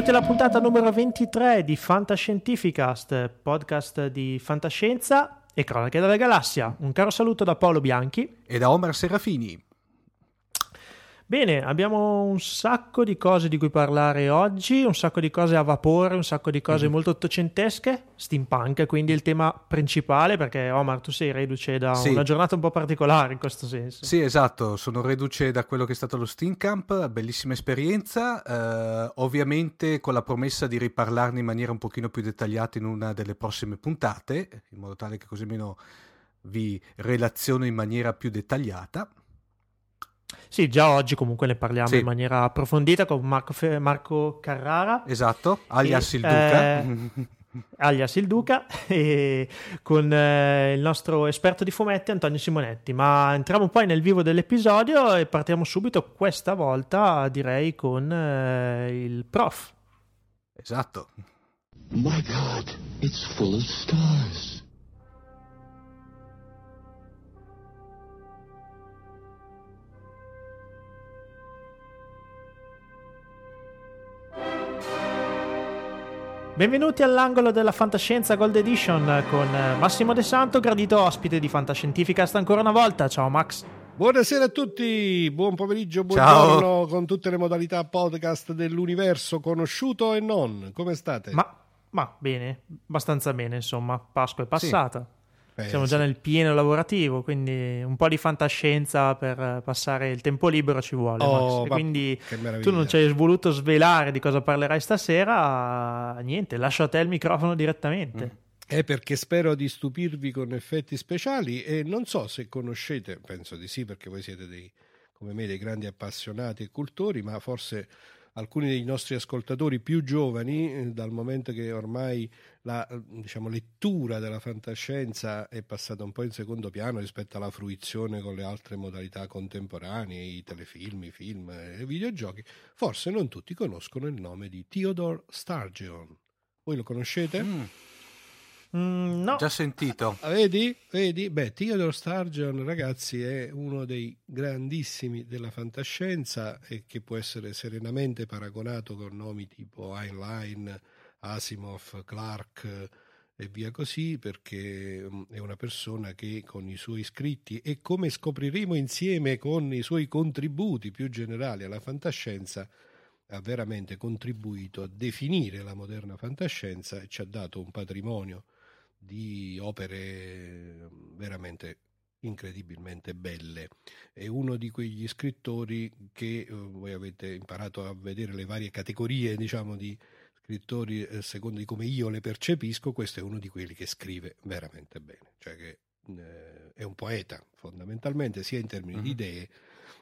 Benvenuti alla puntata numero 23 di Fantascientificast, podcast di fantascienza e cronache della galassia. Un caro saluto da Paolo Bianchi e da Omar Serafini. Bene, abbiamo un sacco di cose di cui parlare oggi, un sacco di cose a vapore, un sacco di cose mm-hmm. molto ottocentesche, steampunk, quindi il tema principale, perché Omar tu sei reduce da sì. una giornata un po' particolare in questo senso. Sì, esatto, sono reduce da quello che è stato lo Steamcamp, bellissima esperienza, eh, ovviamente con la promessa di riparlarne in maniera un pochino più dettagliata in una delle prossime puntate, in modo tale che così meno vi relaziono in maniera più dettagliata. Sì, già oggi comunque ne parliamo sì. in maniera approfondita con Marco, Fe- Marco Carrara. Esatto, alias e, il Duca. Eh, alias il Duca e con eh, il nostro esperto di fumetti Antonio Simonetti. Ma entriamo poi nel vivo dell'episodio e partiamo subito questa volta direi con eh, il prof. Esatto. My God, it's full of stars. Benvenuti all'angolo della fantascienza Gold Edition con Massimo De Santo, gradito ospite di Fantascientificast ancora una volta. Ciao Max. Buonasera a tutti, buon pomeriggio, buongiorno Ciao. con tutte le modalità podcast dell'universo conosciuto e non. Come state? Ma, ma bene, abbastanza bene, insomma. Pasqua è passata. Sì. Eh, Siamo già nel pieno lavorativo, quindi un po' di fantascienza per passare il tempo libero ci vuole. Oh, quindi tu non ci hai voluto svelare di cosa parlerai stasera, niente, lascio a te il microfono direttamente. Mm. È perché spero di stupirvi con effetti speciali e non so se conoscete, penso di sì perché voi siete dei, come me dei grandi appassionati e cultori, ma forse alcuni dei nostri ascoltatori più giovani, eh, dal momento che ormai la diciamo, lettura della fantascienza è passata un po' in secondo piano rispetto alla fruizione con le altre modalità contemporanee, i telefilm, i film e i videogiochi, forse non tutti conoscono il nome di Theodore Sturgeon. Voi lo conoscete? Mm. Mm, no. Già sentito. Ah, vedi? Vedi? Beh, Theodore Sturgeon, ragazzi, è uno dei grandissimi della fantascienza e che può essere serenamente paragonato con nomi tipo Heinlein, Asimov, Clark e via così, perché mm, è una persona che con i suoi scritti e come scopriremo insieme con i suoi contributi più generali alla fantascienza, ha veramente contribuito a definire la moderna fantascienza e ci ha dato un patrimonio di opere veramente incredibilmente belle. È uno di quegli scrittori che eh, voi avete imparato a vedere le varie categorie, diciamo, di scrittori eh, secondo di come io le percepisco, questo è uno di quelli che scrive veramente bene, cioè che eh, è un poeta fondamentalmente sia in termini uh-huh. di idee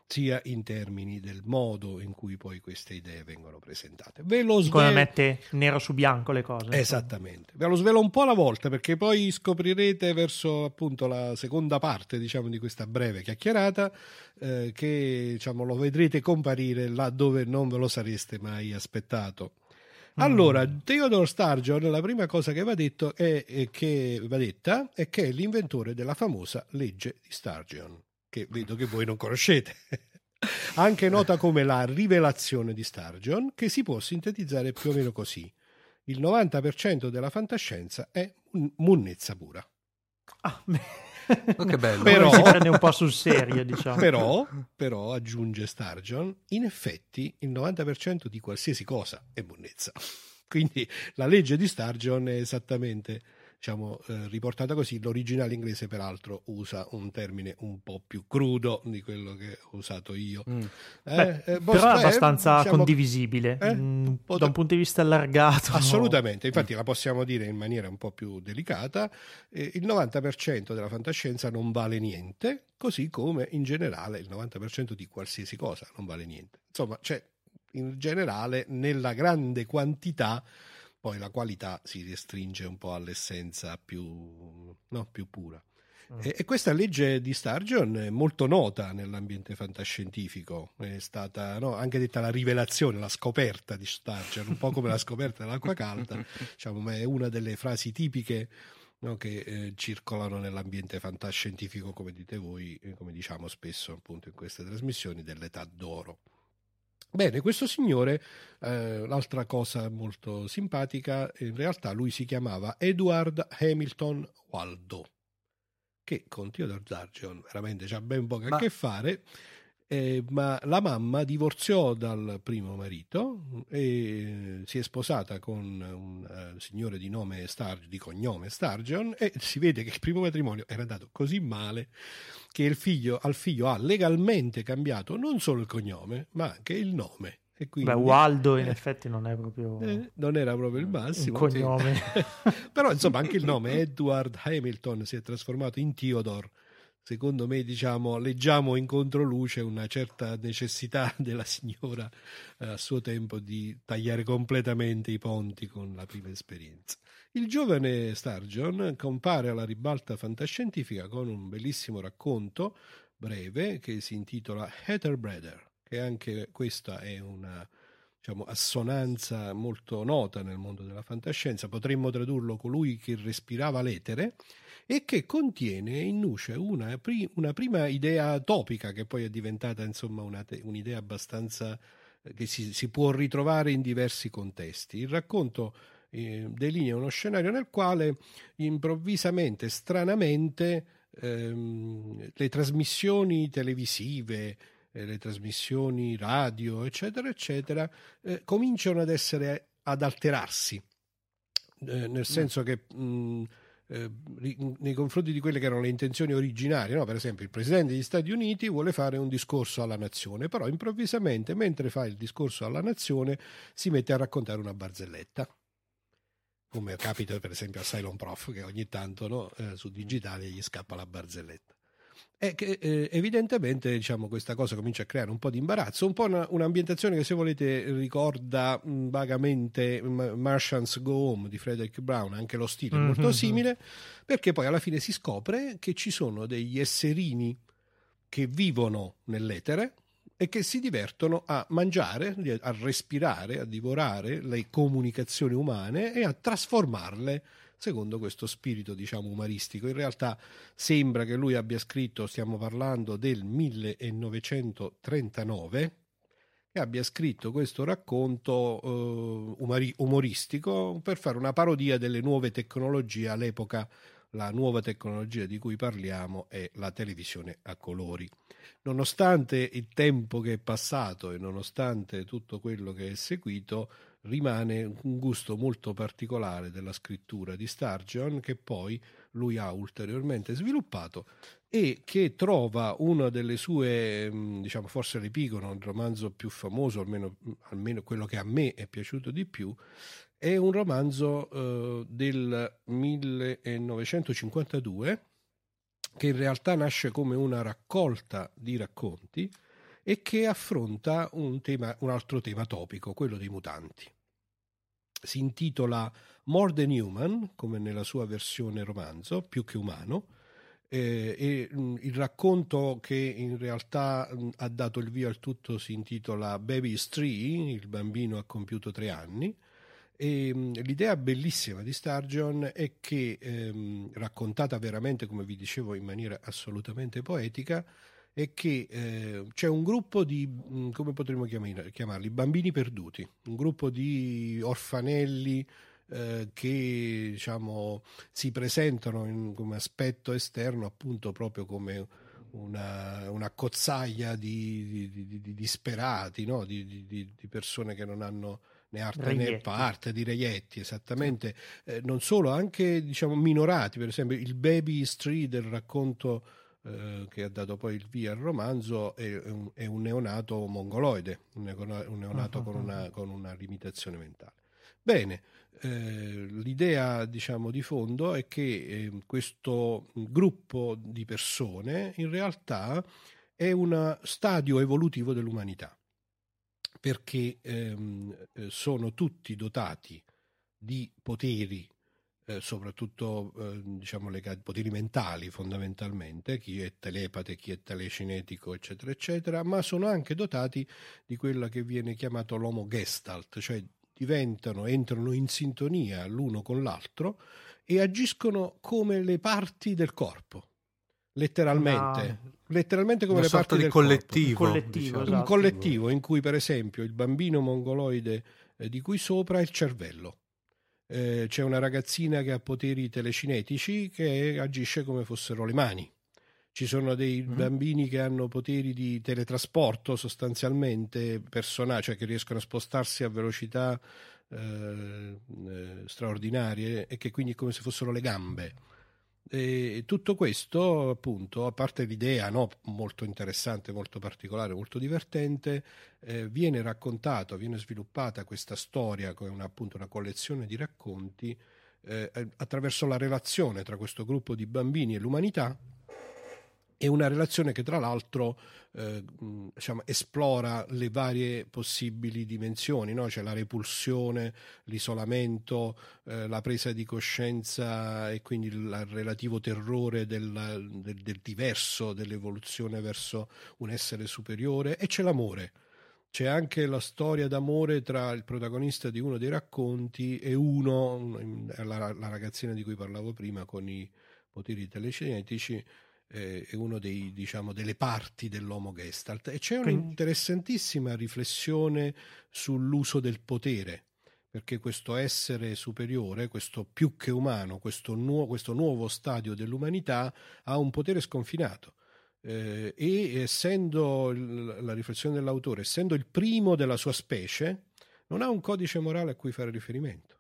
sia in termini del modo in cui poi queste idee vengono presentate. Ve lo svelo... Come mette nero su bianco le cose. Esattamente. Ve lo svelo un po' alla volta perché poi scoprirete verso appunto la seconda parte diciamo, di questa breve chiacchierata eh, che diciamo, lo vedrete comparire là dove non ve lo sareste mai aspettato. Mm. Allora, Theodore Sturgeon, la prima cosa che va, detto è, è che, va detta è che è l'inventore della famosa legge di Sturgeon che vedo che voi non conoscete. Anche nota come la rivelazione di Sturgeon, che si può sintetizzare più o meno così. Il 90% della fantascienza è munnezza pura. Ah, oh, che bello. Però, si prende un po' sul serio, diciamo. Però, però, aggiunge Sturgeon, in effetti il 90% di qualsiasi cosa è munnezza. Quindi la legge di Sturgeon è esattamente diciamo, eh, riportata così. L'originale inglese, peraltro, usa un termine un po' più crudo di quello che ho usato io. Mm. Eh, Beh, eh, boh, però è abbastanza diciamo, condivisibile eh? mm, da un punto di vista allargato. Assolutamente, no? infatti la possiamo dire in maniera un po' più delicata. Eh, il 90% della fantascienza non vale niente, così come in generale il 90% di qualsiasi cosa non vale niente. Insomma, c'è in generale nella grande quantità poi la qualità si restringe un po' all'essenza più, no, più pura. Mm. E, e, questa legge di Sturgeon è molto nota nell'ambiente fantascientifico, è stata no, anche detta la rivelazione, la scoperta di Sturgeon, un po' come la scoperta dell'acqua calda, diciamo, ma è una delle frasi tipiche no, che eh, circolano nell'ambiente fantascientifico, come dite voi, eh, come diciamo spesso appunto in queste trasmissioni, dell'età d'oro. Bene, questo signore, eh, l'altra cosa molto simpatica, in realtà lui si chiamava Edward Hamilton Waldo, che con Theodore Zargion veramente c'ha ben poco Ma... a che fare eh, ma la mamma divorziò dal primo marito e si è sposata con un uh, signore di nome Star- di cognome Sturgeon e si vede che il primo matrimonio era andato così male che il figlio, al figlio ha legalmente cambiato non solo il cognome ma anche il nome. E quindi, Beh, Waldo in eh, effetti non è proprio eh, non era proprio il massimo un cognome sì. però insomma anche il nome Edward Hamilton si è trasformato in Theodore secondo me, diciamo, leggiamo in controluce una certa necessità della signora eh, a suo tempo di tagliare completamente i ponti con la prima esperienza. Il giovane Sturgeon compare alla ribalta fantascientifica con un bellissimo racconto breve che si intitola Heather Brother, che anche questa è una diciamo, assonanza molto nota nel mondo della fantascienza. Potremmo tradurlo colui che respirava l'etere e che contiene in nuce una, pri- una prima idea topica che poi è diventata insomma una te- un'idea abbastanza eh, che si, si, può ritrovare in diversi contesti. Il racconto eh, delinea uno scenario nel quale improvvisamente, stranamente, ehm, le trasmissioni televisive, eh, le trasmissioni radio, eccetera, eccetera, eh, cominciano ad essere ad alterarsi. Eh, nel mm. senso che mh, eh, nei confronti di quelle che erano le intenzioni originarie. No? Per esempio, il presidente degli Stati Uniti vuole fare un discorso alla nazione, però improvvisamente, mentre fa il discorso alla nazione, si mette a raccontare una barzelletta. Come capita per esempio a Cylon Prof, che ogni tanto no, eh, su digitale gli scappa la barzelletta è che eh, evidentemente diciamo, questa cosa comincia a creare un po' di imbarazzo, un po' una, un'ambientazione che se volete ricorda mh, vagamente Martians Go Home di Frederick Brown, anche lo stile è mm-hmm. molto simile, perché poi alla fine si scopre che ci sono degli esserini che vivono nell'etere e che si divertono a mangiare, a respirare, a divorare le comunicazioni umane e a trasformarle secondo questo spirito diciamo umoristico. In realtà sembra che lui abbia scritto, stiamo parlando del 1939, che abbia scritto questo racconto uh, umori- umoristico per fare una parodia delle nuove tecnologie all'epoca la nuova tecnologia di cui parliamo è la televisione a colori. Nonostante il tempo che è passato e nonostante tutto quello che è seguito, rimane un gusto molto particolare della scrittura di Sturgeon che poi lui ha ulteriormente sviluppato e che trova una delle sue, mm, diciamo forse l'epigono, il romanzo più famoso, almeno, almeno quello che a me è piaciuto di più, è un romanzo eh, del 1952 che in realtà nasce come una raccolta di racconti e che affronta un, tema, un altro tema topico, quello dei mutanti. Si intitola More Than Human, come nella sua versione romanzo, più che umano, eh, e mh, il racconto che in realtà mh, ha dato il via al tutto si intitola Baby is Three, il bambino ha compiuto tre anni, e, mh, l'idea bellissima di Sturgeon è che, ehm, raccontata veramente, come vi dicevo, in maniera assolutamente poetica, è che eh, c'è un gruppo di, mm, come potremmo chiamarli, bambini perduti, un gruppo di orfanelli eh, che diciamo, si presentano in, come aspetto esterno appunto proprio come una, una cozzaglia di, di, di, di disperati, no? di, persone che non hanno né arte né parte, di reietti, esattamente, eh, non solo, anche diciamo minorati, per esempio il Baby Street del racconto eh, che ha dato poi il via al romanzo è un, è un neonato mongoloide, un, neonato uh-huh. con, una, con, una, limitazione mentale. Bene, eh, l'idea diciamo di fondo è che eh, questo gruppo di persone in realtà è un stadio evolutivo dell'umanità perché ehm, eh, sono tutti dotati di poteri eh, soprattutto eh, diciamo le poteri mentali fondamentalmente, chi è telepate, chi è telecinetico, eccetera, eccetera, ma sono anche dotati di quella che viene chiamato l'homo gestalt, cioè diventano, entrano in sintonia l'uno con l'altro e agiscono come le parti del corpo. letteralmente, no. letteralmente come Una le parti di del collettivo, un collettivo, diciamo. esatto. un collettivo in cui per esempio il bambino mongoloide eh, di cui sopra è il cervello. Eh, c'è una ragazzina che ha poteri telecinetici che agisce come fossero le mani. Ci sono dei mm-hmm. bambini che hanno poteri di teletrasporto sostanzialmente personali, cioè che riescono a spostarsi a velocità eh, eh, straordinarie e che quindi è come se fossero le gambe. E tutto questo, appunto, a parte l'idea no, molto interessante, molto particolare, molto divertente, eh, viene raccontato, viene sviluppata questa storia con una, appunto una collezione di racconti eh, attraverso la relazione tra questo gruppo di bambini e l'umanità è una relazione che tra l'altro eh, diciamo, esplora le varie possibili dimensioni, no? cioè la repulsione, l'isolamento, eh, la presa di coscienza e quindi il relativo terrore del, del, del diverso, dell'evoluzione verso un essere superiore e c'è l'amore. C'è anche la storia d'amore tra il protagonista di uno dei racconti e uno, la, la ragazzina di cui parlavo prima con i poteri telecinetici, eh, è una diciamo, delle parti dell'Homo Gestalt e c'è un'interessantissima riflessione sull'uso del potere perché questo essere superiore, questo più che umano, questo, nuo- questo nuovo stadio dell'umanità ha un potere sconfinato. Eh, e essendo la riflessione dell'autore, essendo il primo della sua specie, non ha un codice morale a cui fare riferimento.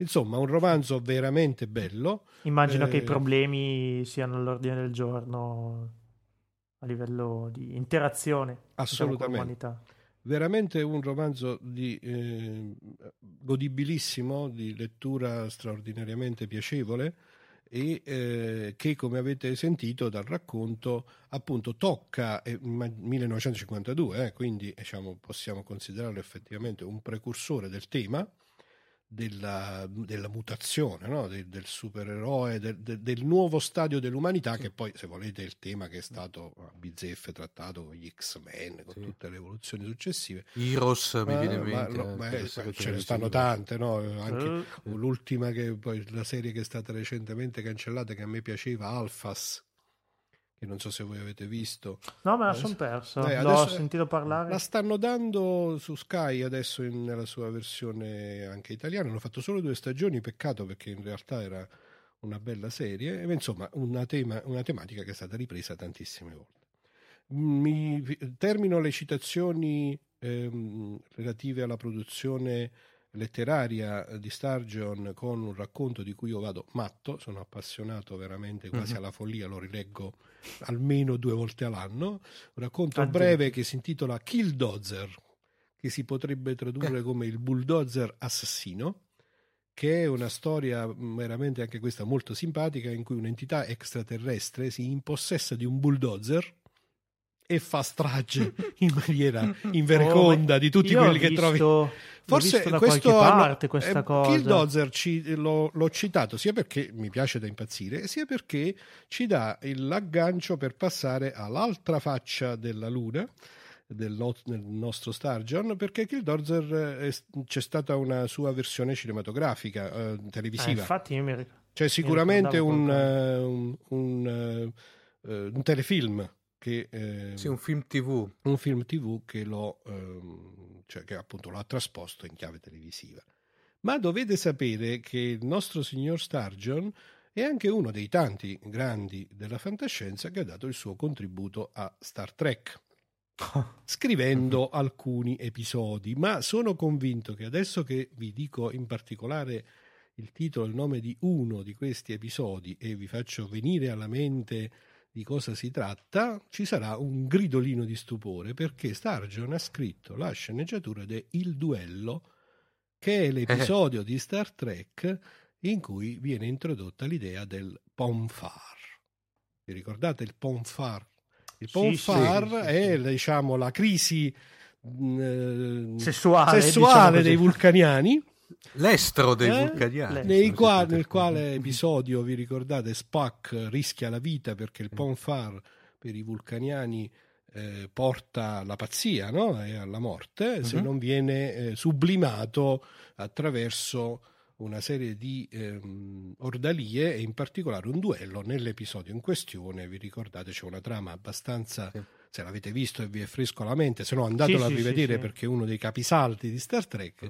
Insomma, un romanzo veramente bello. Immagino eh, che i eh, problemi siano all'ordine del giorno a livello di interazione assolutamente. Diciamo, veramente un romanzo di, eh, godibilissimo, di lettura straordinariamente piacevole e eh, che come avete sentito dal racconto appunto tocca eh, 1952 eh, quindi diciamo, possiamo considerarlo effettivamente un precursore del tema della, della mutazione, no? del, del, supereroe, del, del, del, nuovo stadio dell'umanità, che poi, se volete, è il tema che è stato a bizzeffe trattato con gli X-Men, con sì. tutte le evoluzioni successive. Heroes mi viene in mente. Ma, ma, eh, ce ne stanno tante, no? Anche uh, l'ultima, che poi la serie che è stata recentemente cancellata, che a me piaceva, Alphas che non so se voi avete visto. No, me la sono persa. Dai, L'ho sentito parlare. La stanno dando su Sky adesso in, nella sua versione anche italiana. Hanno fatto solo due stagioni, peccato perché in realtà era una bella serie. E, insomma, una, tema, una tematica che è stata ripresa tantissime volte. Mi, termino le citazioni ehm, relative alla produzione letteraria di Sturgeon con un racconto di cui io vado matto, sono appassionato veramente quasi mm-hmm. alla follia, lo rileggo almeno due volte all'anno, un racconto Addio. breve che si intitola Killdozer, che si potrebbe tradurre eh. come il bulldozer assassino, che è una storia veramente anche questa molto simpatica in cui un'entità extraterrestre si impossessa di un bulldozer e fa strage in maniera invereconda oh, di tutti quelli che visto, trovi. Forse da questo parte questa eh, cosa. Killdozer ci, lo, l'ho citato sia perché mi piace da impazzire, sia perché ci dà l'aggancio per passare all'altra faccia della Luna. Del, no, del nostro Stargion perché Killdozer è, c'è stata una sua versione cinematografica eh, televisiva. Eh, infatti, io mi ricordo. C'è sicuramente un, uh, un, un, uh, un telefilm che, eh, sì, un film tv. Un film tv che, lo, ehm, cioè che appunto lo ha trasposto in chiave televisiva. Ma dovete sapere che il nostro signor Sturgeon è anche uno dei tanti grandi della fantascienza che ha dato il suo contributo a Star Trek, scrivendo alcuni episodi. Ma sono convinto che adesso che vi dico in particolare il titolo e il nome di uno di questi episodi e vi faccio venire alla mente di cosa si tratta, ci sarà un gridolino di stupore perché Stargion ha scritto la sceneggiatura di Il Duello, che è l'episodio eh. di Star Trek in cui viene introdotta l'idea del Ponfar. Vi ricordate il Ponfar? Il Ponfar sì, sì, sì, è diciamo, la crisi mm, eh, sessuale, sessuale diciamo dei vulcaniani L'estro dei eh? vulcaniani. Qua, nel quale episodio, vi ricordate, Spock rischia la vita perché il Ponfar per i vulcaniani eh, porta alla pazzia no? e alla morte uh-huh. se mhm. non viene eh, sublimato attraverso una serie di ehm, ordalie e in particolare un duello nell'episodio in questione. Vi ricordate c'è una trama abbastanza... Sì. Se l'avete visto e vi è fresco alla mente, se no andatelo sì, a rivedere sì, perché è uno dei capisaldi di Star Trek.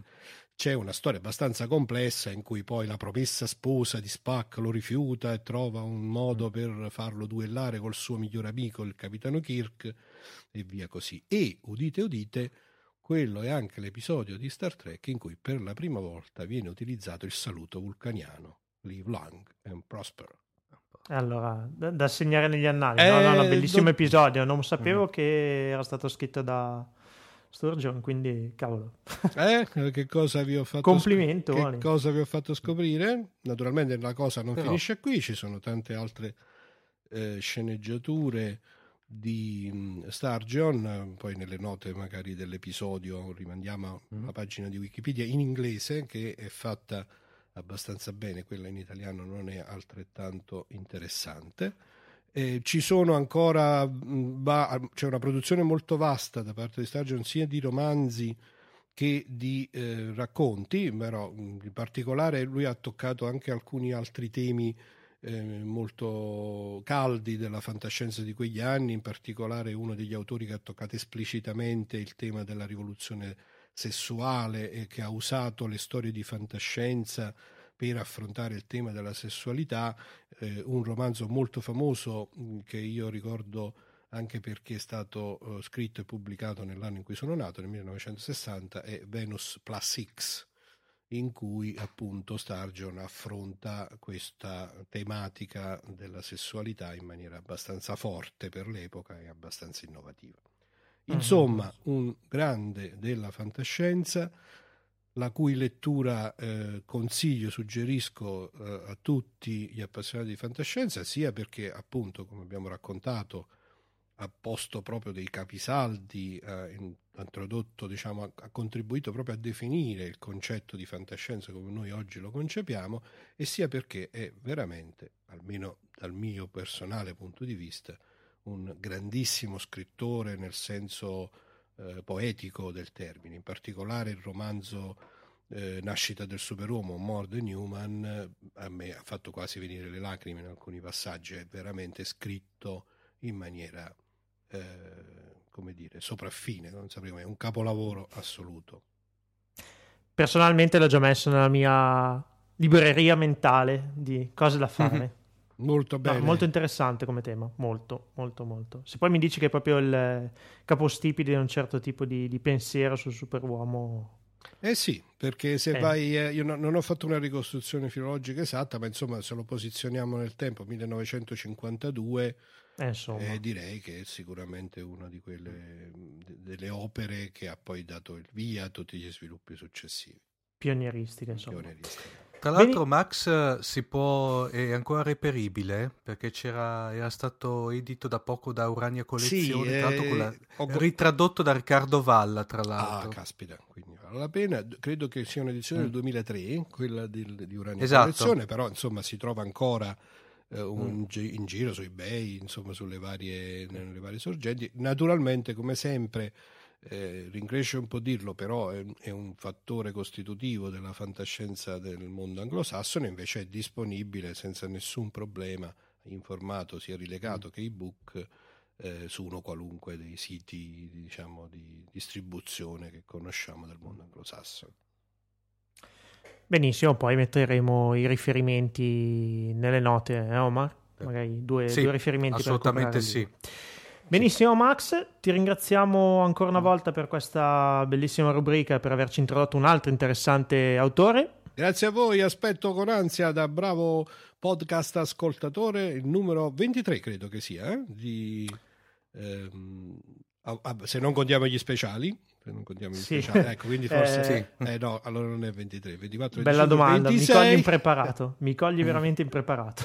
C'è una storia abbastanza complessa in cui poi la promessa sposa di Spack lo rifiuta e trova un modo mm. per farlo duellare col suo migliore amico, il capitano Kirk, e via così. E, udite udite, quello è anche l'episodio di Star Trek in cui per la prima volta viene utilizzato il saluto vulcaniano. Live long and prosper. Allora, da, da segnare negli annali. Eh, no, no, no, bellissimo do... episodio. Non sapevo mm. che era stato scritto da Sturgeon, quindi cavolo. Eh, che cosa vi ho fatto Complimento. Sc- che cosa vi ho fatto scoprire? Naturalmente la cosa non Però... finisce qui, ci sono tante altre eh, sceneggiature di Sturgeon, poi nelle note magari dell'episodio rimandiamo mm. alla pagina di Wikipedia in inglese che è fatta abbastanza bene, quella in italiano non è altrettanto interessante. Eh, ci sono ancora, mm, va, c'è una produzione molto vasta da parte di Sturgeon sia di romanzi che di eh, racconti, però in particolare lui ha toccato anche alcuni altri temi eh, molto caldi della fantascienza di quegli anni, in particolare uno degli autori che ha toccato esplicitamente il tema della rivoluzione sessuale e che ha usato le storie di fantascienza per affrontare il tema della sessualità, eh, un romanzo molto famoso che io ricordo anche perché è stato uh, scritto e pubblicato nell'anno in cui sono nato, nel 1960, è Venus Plus X, in cui appunto Sturgeon affronta questa tematica della sessualità in maniera abbastanza forte per l'epoca e abbastanza innovativa. Mhm. Insomma, un grande della fantascienza, la cui lettura eh, consiglio, suggerisco eh, a tutti gli appassionati di fantascienza, sia perché appunto, come abbiamo raccontato, ha posto proprio dei capisaldi, eh, ha introdotto, diciamo, ha, contribuito proprio a definire il concetto di fantascienza come noi oggi lo concepiamo, e sia perché è veramente, almeno dal mio personale punto di vista, un grandissimo scrittore nel senso eh, poetico del termine, in particolare il romanzo eh, Nascita del superuomo, More than Human, a me ha fatto quasi venire le lacrime in alcuni passaggi, è veramente scritto in maniera eh, come dire, sopraffine, non saprei è un capolavoro assoluto. Personalmente l'ho già messo nella mia libreria mentale di cose da fare. Molto bene. No, molto interessante come tema, molto, molto, molto. Se poi mi dici che è proprio il capostipite di un certo tipo di, di pensiero sul superuomo... Eh sì, perché se eh. vai, eh, io no, non ho fatto una ricostruzione filologica esatta, ma insomma se lo posizioniamo nel tempo, 1952 eh, eh, direi che è sicuramente una di quelle delle opere che ha poi dato il via a tutti gli sviluppi successivi. Pionieristica, insomma. Pionieristica. Tra l'altro, Beni... Max si può, è ancora reperibile perché era stato edito da poco da Urania Collezione, sì, tra eh, la, ho... ritradotto da Riccardo Valla. Tra l'altro, ah, caspita, quindi vale la pena. Credo che sia un'edizione mm. del 2003, quella di, di Urania esatto. Collezione, però insomma si trova ancora eh, un, mm. in giro su eBay, insomma sulle varie, varie sorgenti. Naturalmente, come sempre, eh, rincresce un po' dirlo, però è, è, un fattore costitutivo della fantascienza del mondo anglosassone, invece è disponibile senza nessun problema in formato sia rilegato mm. che ebook eh, su uno qualunque dei siti diciamo, di distribuzione che conosciamo del mondo anglosassone. Benissimo, poi metteremo i riferimenti nelle note, eh, Omar? Magari due, sì, due riferimenti assolutamente sì. Benissimo Max, ti ringraziamo ancora una volta per questa bellissima rubrica e per averci introdotto un altro interessante autore. Grazie a voi, aspetto con ansia da bravo podcast ascoltatore il numero 23 credo che sia, eh? di, ehm, se non contiamo gli speciali non contiamo gli sì. speciali. Ecco, quindi forse eh, sì. eh, no, allora non è 23, 24, Bella 25, domanda, 26. mi cogli impreparato, mi cogli veramente impreparato.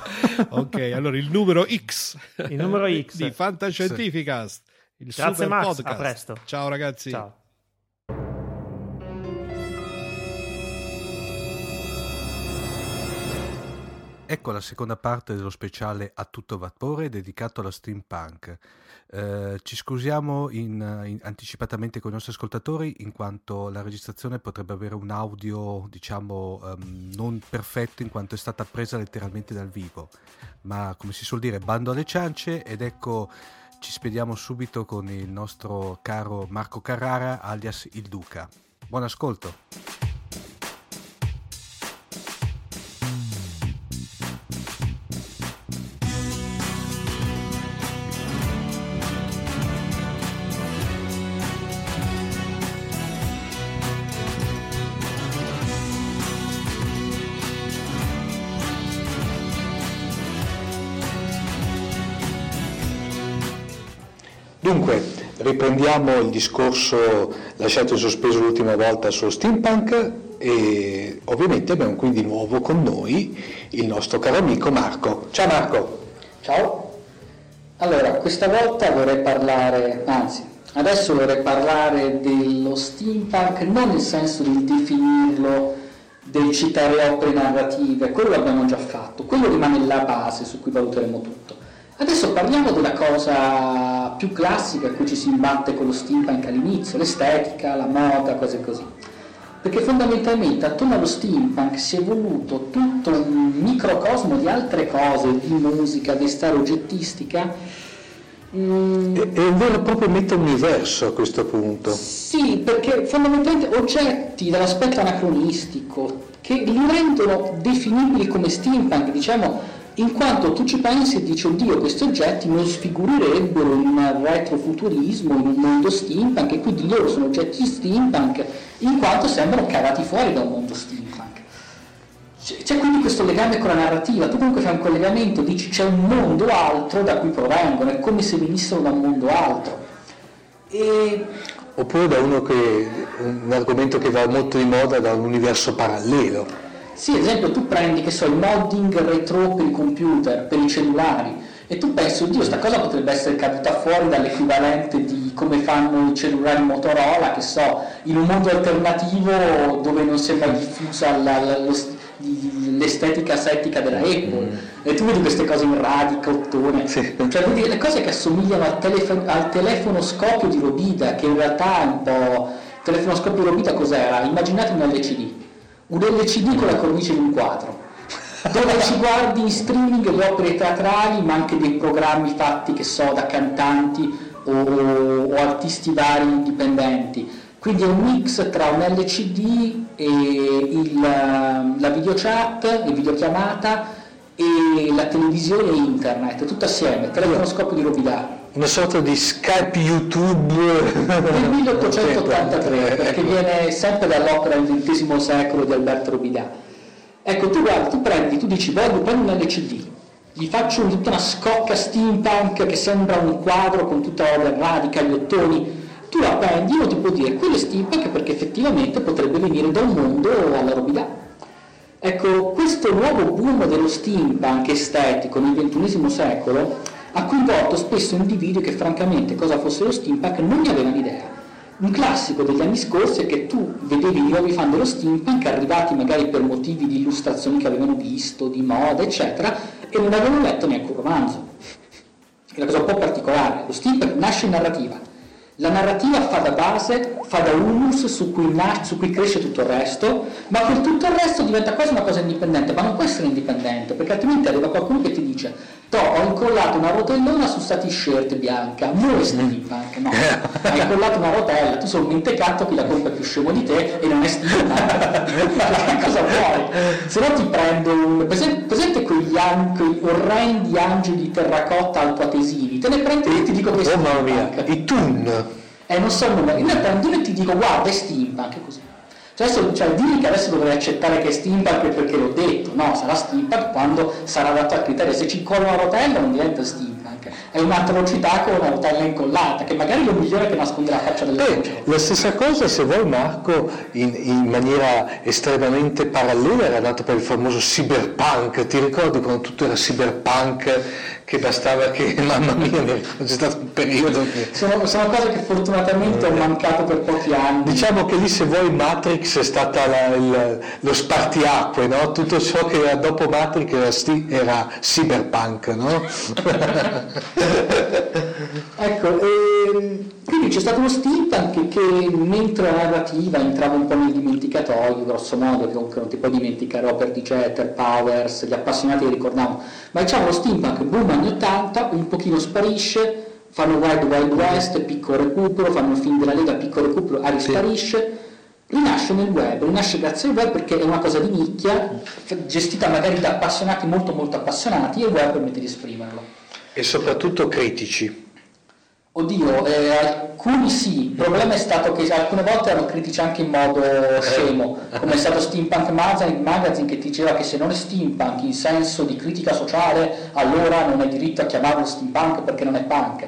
ok, allora il numero X. Il numero X di Fantascientificast. Il Grazie Max, podcast. a presto. Ciao ragazzi. Ciao. Ecco la seconda parte dello speciale A tutto vapore dedicato alla steampunk. Eh, ci scusiamo in, in, anticipatamente con i nostri ascoltatori in quanto la registrazione potrebbe avere un audio diciamo um, non perfetto in quanto è stata presa letteralmente dal vivo. Ma come si suol dire bando alle ciance ed ecco ci spediamo subito con il nostro caro Marco Carrara alias il Duca. Buon ascolto riprendiamo il discorso lasciato in sospeso l'ultima volta sullo steampunk e ovviamente abbiamo qui di nuovo con noi il nostro caro amico Marco. Ciao Marco! Ciao! Allora, questa volta vorrei parlare, anzi, adesso vorrei parlare dello steampunk non nel senso di definirlo, del citare opere narrative, quello l'abbiamo già fatto, quello rimane la base su cui valuteremo tutto. Adesso parliamo della cosa più classica a cui ci si imbatte con lo steampunk all'inizio, l'estetica, la moda, cose così. Perché fondamentalmente attorno allo steampunk si è evoluto tutto un microcosmo di altre cose, di musica, di storia oggettistica. Mm. È, un vero e proprio meta-universo a questo punto. Sì, perché fondamentalmente oggetti dall'aspetto anacronistico che li rendono definibili come steampunk, diciamo in quanto tu ci pensi e dici oddio questi oggetti non sfigurirebbero in un retrofuturismo, in un mondo steampunk e quindi loro sono oggetti steampunk in quanto sembrano cavati fuori da un mondo steampunk. C'è quindi questo legame con la narrativa, tu comunque fai un collegamento, dici c'è un mondo altro da cui provengono, è come se venissero da un mondo altro. E... Oppure da uno che, un argomento che va molto di moda, da un universo parallelo sì, ad esempio tu prendi, che so, il modding retro per i computer, per i cellulari, e tu pensi, oddio, sta cosa potrebbe essere caduta fuori dall'equivalente di come fanno i cellulari Motorola, che so, in un mondo alternativo dove non sembra diffusa la, la, lo, l'estetica settica della Apple. Mm. E tu vedi queste cose in radica, ottone, sì. cioè vedi le cose che assomigliano al, telefono, al telefonoscopio di Robida, che in realtà è un po'... Il telefonoscopio di Robida cos'era? Immaginate un LCD un LCD con la cornice di un quadro, dove ci guardi in streaming le opere teatrali, ma anche dei programmi fatti, che so, da cantanti o, o artisti vari indipendenti. Quindi è un mix tra un LCD e il, la videochat, la videochiamata e la televisione e internet, tutto assieme, telefonoscopio di Robidà una sorta di Skype YouTube. Del 1883 perché viene sempre dall'opera del XX secolo di Alberto Robidà ecco tu guardi, tu prendi, tu dici voglio prendere un LCD gli faccio tutta una scocca steampunk che sembra un quadro con tutta la radica, gli ottoni. Tu la prendi, io ti può dire quello è steampunk perché effettivamente potrebbe venire da un mondo alla Robidà ecco questo nuovo boom dello steampunk estetico nel XXI secolo ha coinvolto spesso individui che francamente cosa fosse lo steampunk non ne avevano idea. Un classico degli anni scorsi è che tu vedevi i nuovi fan dello steampunk arrivati magari per motivi di illustrazioni che avevano visto, di moda, eccetera, e non avevano letto neanche un romanzo. È una cosa un po' particolare. Lo steampunk nasce in narrativa. La narrativa fa da base, fa da humus su cui, su cui cresce tutto il resto, ma quel tutto il resto diventa quasi una cosa indipendente, ma non può essere indipendente, perché altrimenti arriva qualcuno che ti dice To, ho incollato una rotellona su sta t-shirt bianca, non è steampunk, no. Hai incollato una rotella, tu sei un mentecato, chi la compra più scemo di te e non è che cosa vuoi? Se no ti prendo un... Presente, quegli, an... quegli orrendi angeli di terracotta altoatesivi? Te ne prendo e ti dico che. Oh mamma mia, i Toon! Eh, non so il nome. Io ne prendo uno e ti dico, guarda, è steampunk, così. Cioè, adesso, cioè, dirmi che adesso dovrei accettare che è steampunk perché l'ho detto, no, sarà steampunk quando sarà adatto al criterio, se ci incolla una rotella non diventa steampunk, è un'atrocità con una rotella incollata, che magari è lo migliore che nasconde la faccia del eh, La stessa cosa, se vuoi Marco, in, in, maniera estremamente parallela era dato per il famoso cyberpunk, ti ricordi quando tutto era cyberpunk che bastava che, mamma mia, c'è stato un periodo che... Sono, sono cose che fortunatamente ho mancato per pochi anni. Diciamo che lì se vuoi Matrix è stata la, il, lo spartiacque, no? Tutto ciò che era dopo Matrix era, sti, era cyberpunk, no? ecco, ehm, quindi c'è stato uno steampunk che mentre la narrativa entrava un po' nel dimenticatoio, grosso modo, che comunque non ti puoi dimenticare Robert D. Jeter, Powers, gli appassionati li ricordavano, ma diciamo lo steampunk boom anni 80, un pochino sparisce, fanno Wild Wild West, piccolo recupero, fanno il film della Lega, piccolo recupero, ah, risparisce, rinasce nel web, rinasce grazie al web perché è una cosa di nicchia, gestita magari da appassionati molto molto appassionati e il web permette di esprimerlo. E soprattutto critici. Oddio, eh, alcuni sì, il problema è stato che alcune volte erano critici anche in modo scemo, come è stato Steampunk Magazine che diceva che se non è steampunk in senso di critica sociale, allora non hai diritto a chiamarlo steampunk perché non è punk.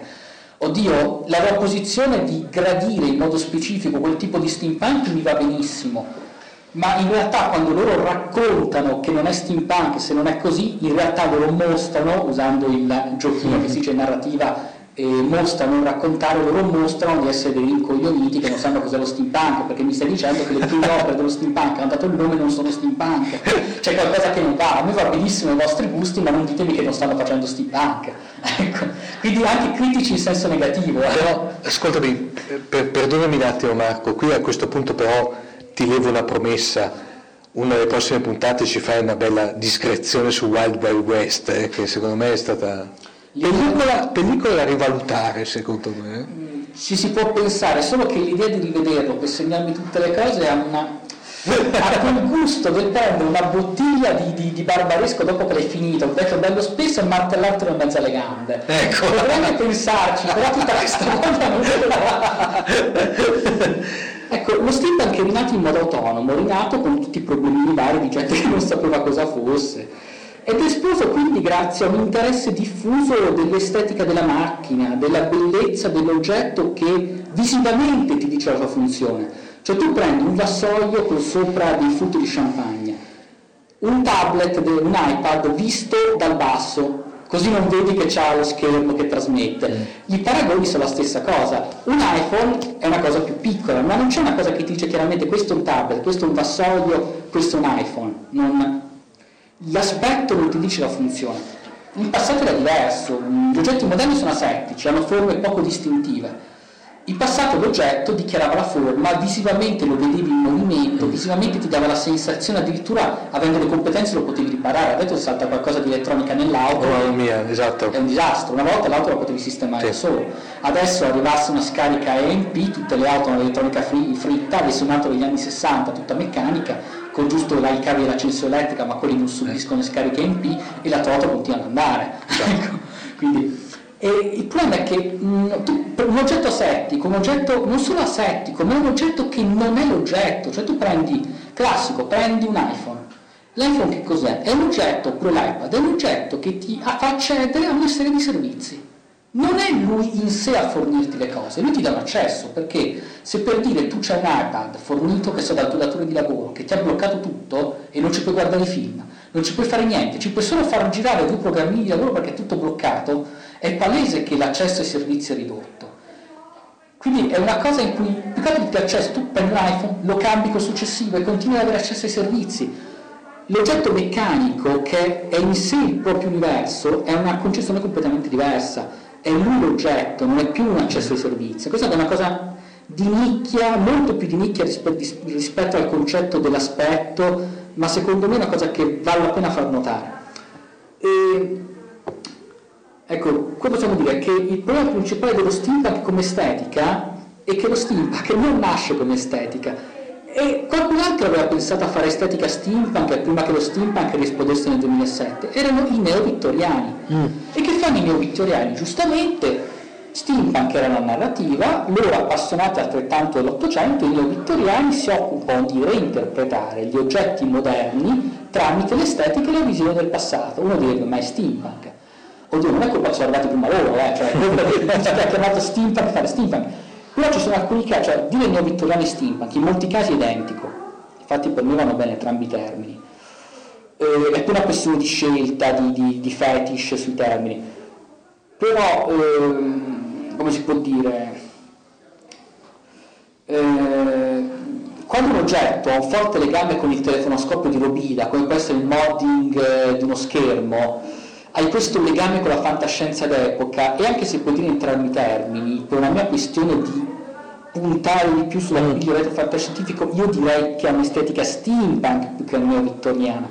Oddio, la loro posizione di gradire in modo specifico quel tipo di steampunk mi va benissimo, ma in realtà quando loro raccontano che non è steampunk, se non è così, in realtà loro mostrano, usando il giochino che si dice narrativa e mostrano, raccontare, loro mostrano di essere dei rincoglioniti che non sanno cos'è lo steampunk, perché mi stai dicendo che le prime opere dello steampunk hanno dato il nome e non sono steampunk. C'è qualcosa che non va, a me va benissimo i vostri gusti, ma non ditemi che non stanno facendo steampunk. Ecco. Quindi anche critici in senso negativo. Eh. Però, ascoltami, per, perdonami un attimo Marco, qui a questo punto però ti levo una promessa una delle prossime puntate ci fai una bella discrezione su Wild Wild West, eh, che secondo me è stata Pellicola, pellicola da rivalutare secondo me. Ci si può pensare, solo che l'idea di rivederlo per segnarmi tutte le cose ha una ha quel gusto del prendere una bottiglia di, di, di, barbaresco dopo che l'hai finita, un vecchio bello spesso e martellartelo in mezzo alle gambe. Ecco. Potrei pensarci, però tutta questa volta non Ecco, lo steampunk è rinato in modo autonomo, rinato con tutti i problemi vari di gente che non sapeva cosa fosse ed è esploso quindi grazie a un interesse diffuso dell'estetica della macchina, della bellezza dell'oggetto che visivamente ti dice la sua funzione. Cioè tu prendi un vassoio con sopra dei frutti di champagne, un tablet, un iPad visto dal basso, così non vedi che c'ha lo schermo che trasmette. Mm. I paragoni sono la stessa cosa. Un iPhone è una cosa più piccola, ma non c'è una cosa che ti dice chiaramente questo è un tablet, questo è un vassoio, questo è un iPhone. Non, l'aspetto non ti dice la funzione. In passato era diverso, gli oggetti moderni sono asettici, hanno forme poco distintive. In passato l'oggetto dichiarava la forma, visivamente lo vedevi in movimento, visivamente ti dava la sensazione, addirittura avendo le competenze lo potevi riparare. Adesso salta qualcosa di elettronica nell'auto. Oh, mia, esatto. È un disastro. Una volta l'auto la potevi sistemare sì. da solo. Adesso arrivasse una scarica EMP, tutte le auto hanno l'elettronica fritta, avesse un'auto degli anni 60, tutta meccanica, con giusto là i cavi dell'accensione elettrica, ma quelli non subiscono le scariche MP e la tua auto continua ad andare. Ecco. Quindi, e il problema è che mh, tu, un oggetto asettico, un oggetto non solo asettico, ma un oggetto che non è l'oggetto, cioè tu prendi, classico, prendi un iPhone, l'iPhone che cos'è? È un oggetto, oppure l'iPad, è un oggetto che ti fa accedere a una serie di servizi non è lui in sé a fornirti le cose, lui ti dà un accesso, perché se per dire tu c'hai un iPad fornito che so dal tuo datore di lavoro, che ti ha bloccato tutto e non ci puoi guardare i film, non ci puoi fare niente, ci puoi solo far girare due programmini di lavoro perché è tutto bloccato, è palese che l'accesso ai servizi è ridotto. Quindi è una cosa in cui più che altro ti accesso, tu prendi un lo cambi col successivo e continui ad avere accesso ai servizi. L'oggetto meccanico, che è in sé il proprio universo, è una concezione completamente diversa è lui l'oggetto, non è più un accesso ai servizi. Questa è una cosa di nicchia, molto più di nicchia rispetto al concetto dell'aspetto, ma secondo me è una cosa che vale la pena far notare. E, ecco, qua possiamo dire che il problema principale dello steampunk come estetica è che lo steampunk non nasce come estetica, e qualcun altro aveva pensato a fare estetica steampunk prima che lo steampunk risplodesse nel 2007. Erano i neo-vittoriani. Mm. E che fanno i neo-vittoriani? Giustamente, steampunk era una narrativa, loro appassionati altrettanto dell'Ottocento, i neo-vittoriani si occupano di reinterpretare gli oggetti moderni tramite l'estetica e la visione del passato. Uno direbbe, ma è steampunk. Oddio, non è colpa che sono arrivati prima loro, eh? cioè, colpa che ha chiamato steampunk fare steampunk però ci sono alcuni casi, cioè dire neovittoriani steampunk, in molti casi è identico, infatti per me vanno bene entrambi i termini. Eh, è più una questione di scelta, di, di, di fetish sui termini. però ehm, come si può dire eh, quando un oggetto ha un forte legame con il telefonoscopio di Robida, come può essere il modding eh, di uno schermo, hai questo legame con la fantascienza d'epoca e anche se puoi dire in termini, per una mia questione di puntare di più sull'appiglio mm. fantascientifico, io direi che ha un'estetica steampunk più che neo-vittoriana.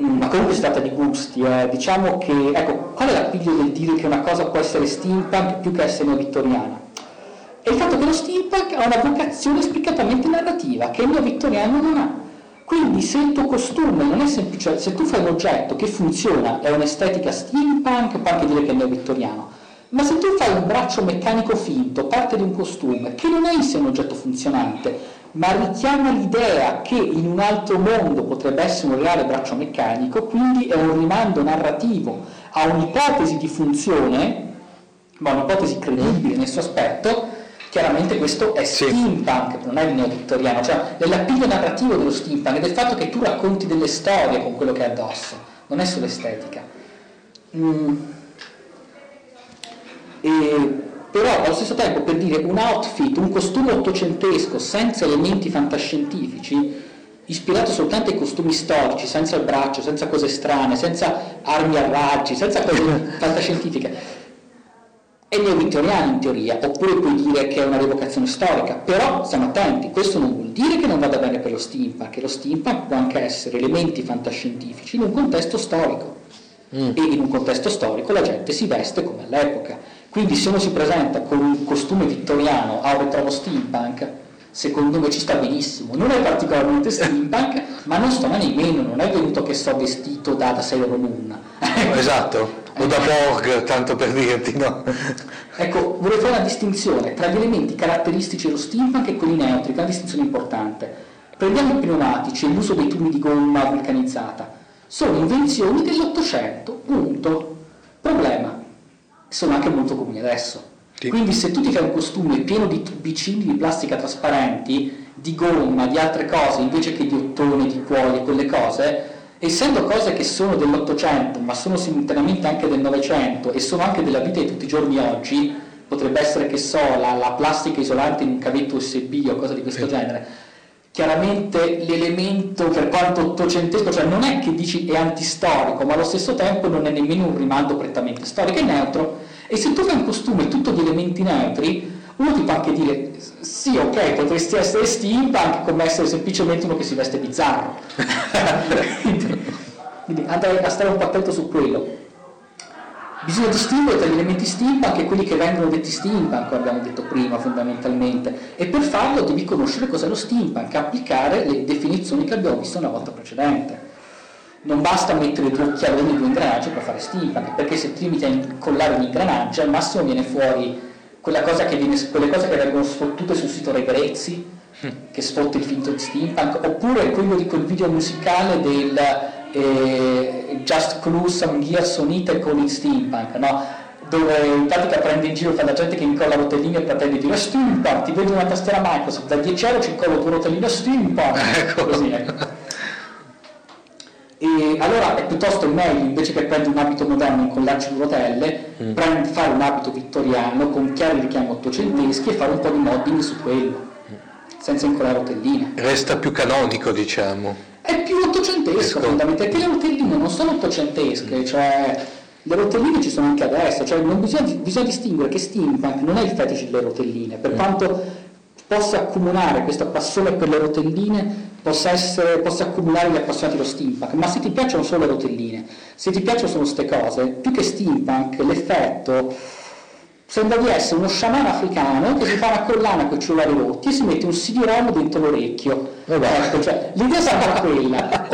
Mm, ma comunque si tratta di gusti, eh. diciamo che, ecco, qual è l'appiglio del dire che una cosa può essere steampunk più che essere neo-vittoriana? È il fatto che lo steampunk ha una vocazione spiccatamente narrativa, che il neo-vittoriano non ha. Quindi se il tuo costume non è semplice, se tu fai un oggetto che funziona, è un'estetica steampunk, puoi anche dire che è neo-vittoriano, ma se tu fai un braccio meccanico finto, parte di un costume, che non è in sé un oggetto funzionante, ma richiama l'idea che in un altro mondo potrebbe essere un reale braccio meccanico, quindi è un rimando narrativo a un'ipotesi di funzione, ma un'ipotesi credibile nel suo aspetto, chiaramente questo è sì. steampunk, non è il neo-vittoriano, cioè nell'appiglio narrativo dello steampunk e del fatto che tu racconti delle storie con quello che è addosso, non è solo estetica. Mm. E, però allo stesso tempo per dire un outfit, un costume ottocentesco senza elementi fantascientifici, ispirato soltanto ai costumi storici, senza il braccio, senza cose strane, senza armi a raggi, senza cose fantascientifiche, è neo-vittoriano in teoria, oppure puoi dire che è una rievocazione storica, però stiamo attenti, questo non vuol dire che non vada bene per lo steampunk, che lo steampunk può anche essere elementi fantascientifici in un contesto storico. Mm. E in un contesto storico la gente si veste come all'epoca. Quindi se uno si presenta con un costume vittoriano a un ritrovo steampunk, secondo me ci sta benissimo. Non è particolarmente steampunk, ma non sta nemmeno, non è venuto che so vestito da, da Sailor Moon. esatto, o da Borg, tanto per dirti, no? ecco, vorrei fare una distinzione tra gli elementi caratteristici dello steampunk e quelli neutri, che è una distinzione importante. Prendiamo i pneumatici e l'uso dei tubi di gomma vulcanizzata. Sono invenzioni dell'Ottocento, punto. Problema, sono anche molto comuni adesso. Sì. Quindi se tu ti fai un costume pieno di tubicini di plastica trasparenti, di gomma, di altre cose, invece che di ottone, di cuoio quelle cose, essendo cose che sono dell'Ottocento, ma sono simultaneamente anche del Novecento e sono anche della vita di tutti i giorni oggi, potrebbe essere che so, la, la plastica isolante in un cavetto USB o cose di questo sì. genere, chiaramente l'elemento per quanto ottocentesco, cioè non è che dici è antistorico, ma allo stesso tempo non è nemmeno un rimando prettamente storico, è neutro. E se tu fai un costume tutto di elementi neutri, uno ti può anche dire sì, ok, potresti essere steampunk come essere semplicemente uno che si veste bizzarro. quindi, andrei a stare un po' attento su quello. Bisogna distinguere tra gli elementi steampunk e quelli che vengono detti steampunk, come abbiamo detto prima fondamentalmente, e per farlo devi conoscere cos'è lo steampunk, applicare le definizioni che abbiamo visto una volta precedente non basta mettere due occhialoni e due ingranaggi per fare steampunk, perché se ti limiti a incollare un ingranaggio, al massimo viene fuori quella cosa che viene, quelle cose che vengono sfottute sul sito Rai Prezzi, mm. che sfotta il finto di steampunk, oppure quello di quel video musicale del eh, Just Clue Some Gears on It e Call It Steampunk, no? dove in pratica prende in giro fa la gente che incolla rotellini e pretende di dire steampunk, ti vedo una tastiera Microsoft, da 10 euro ci incollo due rotelline steampunk, ecco. così ecco. E allora è piuttosto meglio, invece che prendere un abito moderno e incollarci due rotelle, mm. prend- fare un abito vittoriano con chiari richiami ottocenteschi e fare un po' di modding su quello, senza incollare rotelline. Resta più canonico, diciamo. È più ottocentesco fondamentalmente, perché le rotelline non sono ottocentesche, mm. cioè le rotelline ci sono anche adesso, cioè bisogna, bisogna, distinguere che steampunk non è il fetish delle rotelline, per mm. quanto possa accumulare questa passione per le rotelline, possa, essere, possa accumulare gli appassionati dello steampunk, ma se ti piacciono solo le rotelline, se ti piacciono solo queste cose, più che steampunk, l'effetto sembra di essere uno sciamano africano che si fa una collana con i cellulari rotti e si mette un CD-ROM dentro l'orecchio. Ecco, cioè, l'idea sarà quella.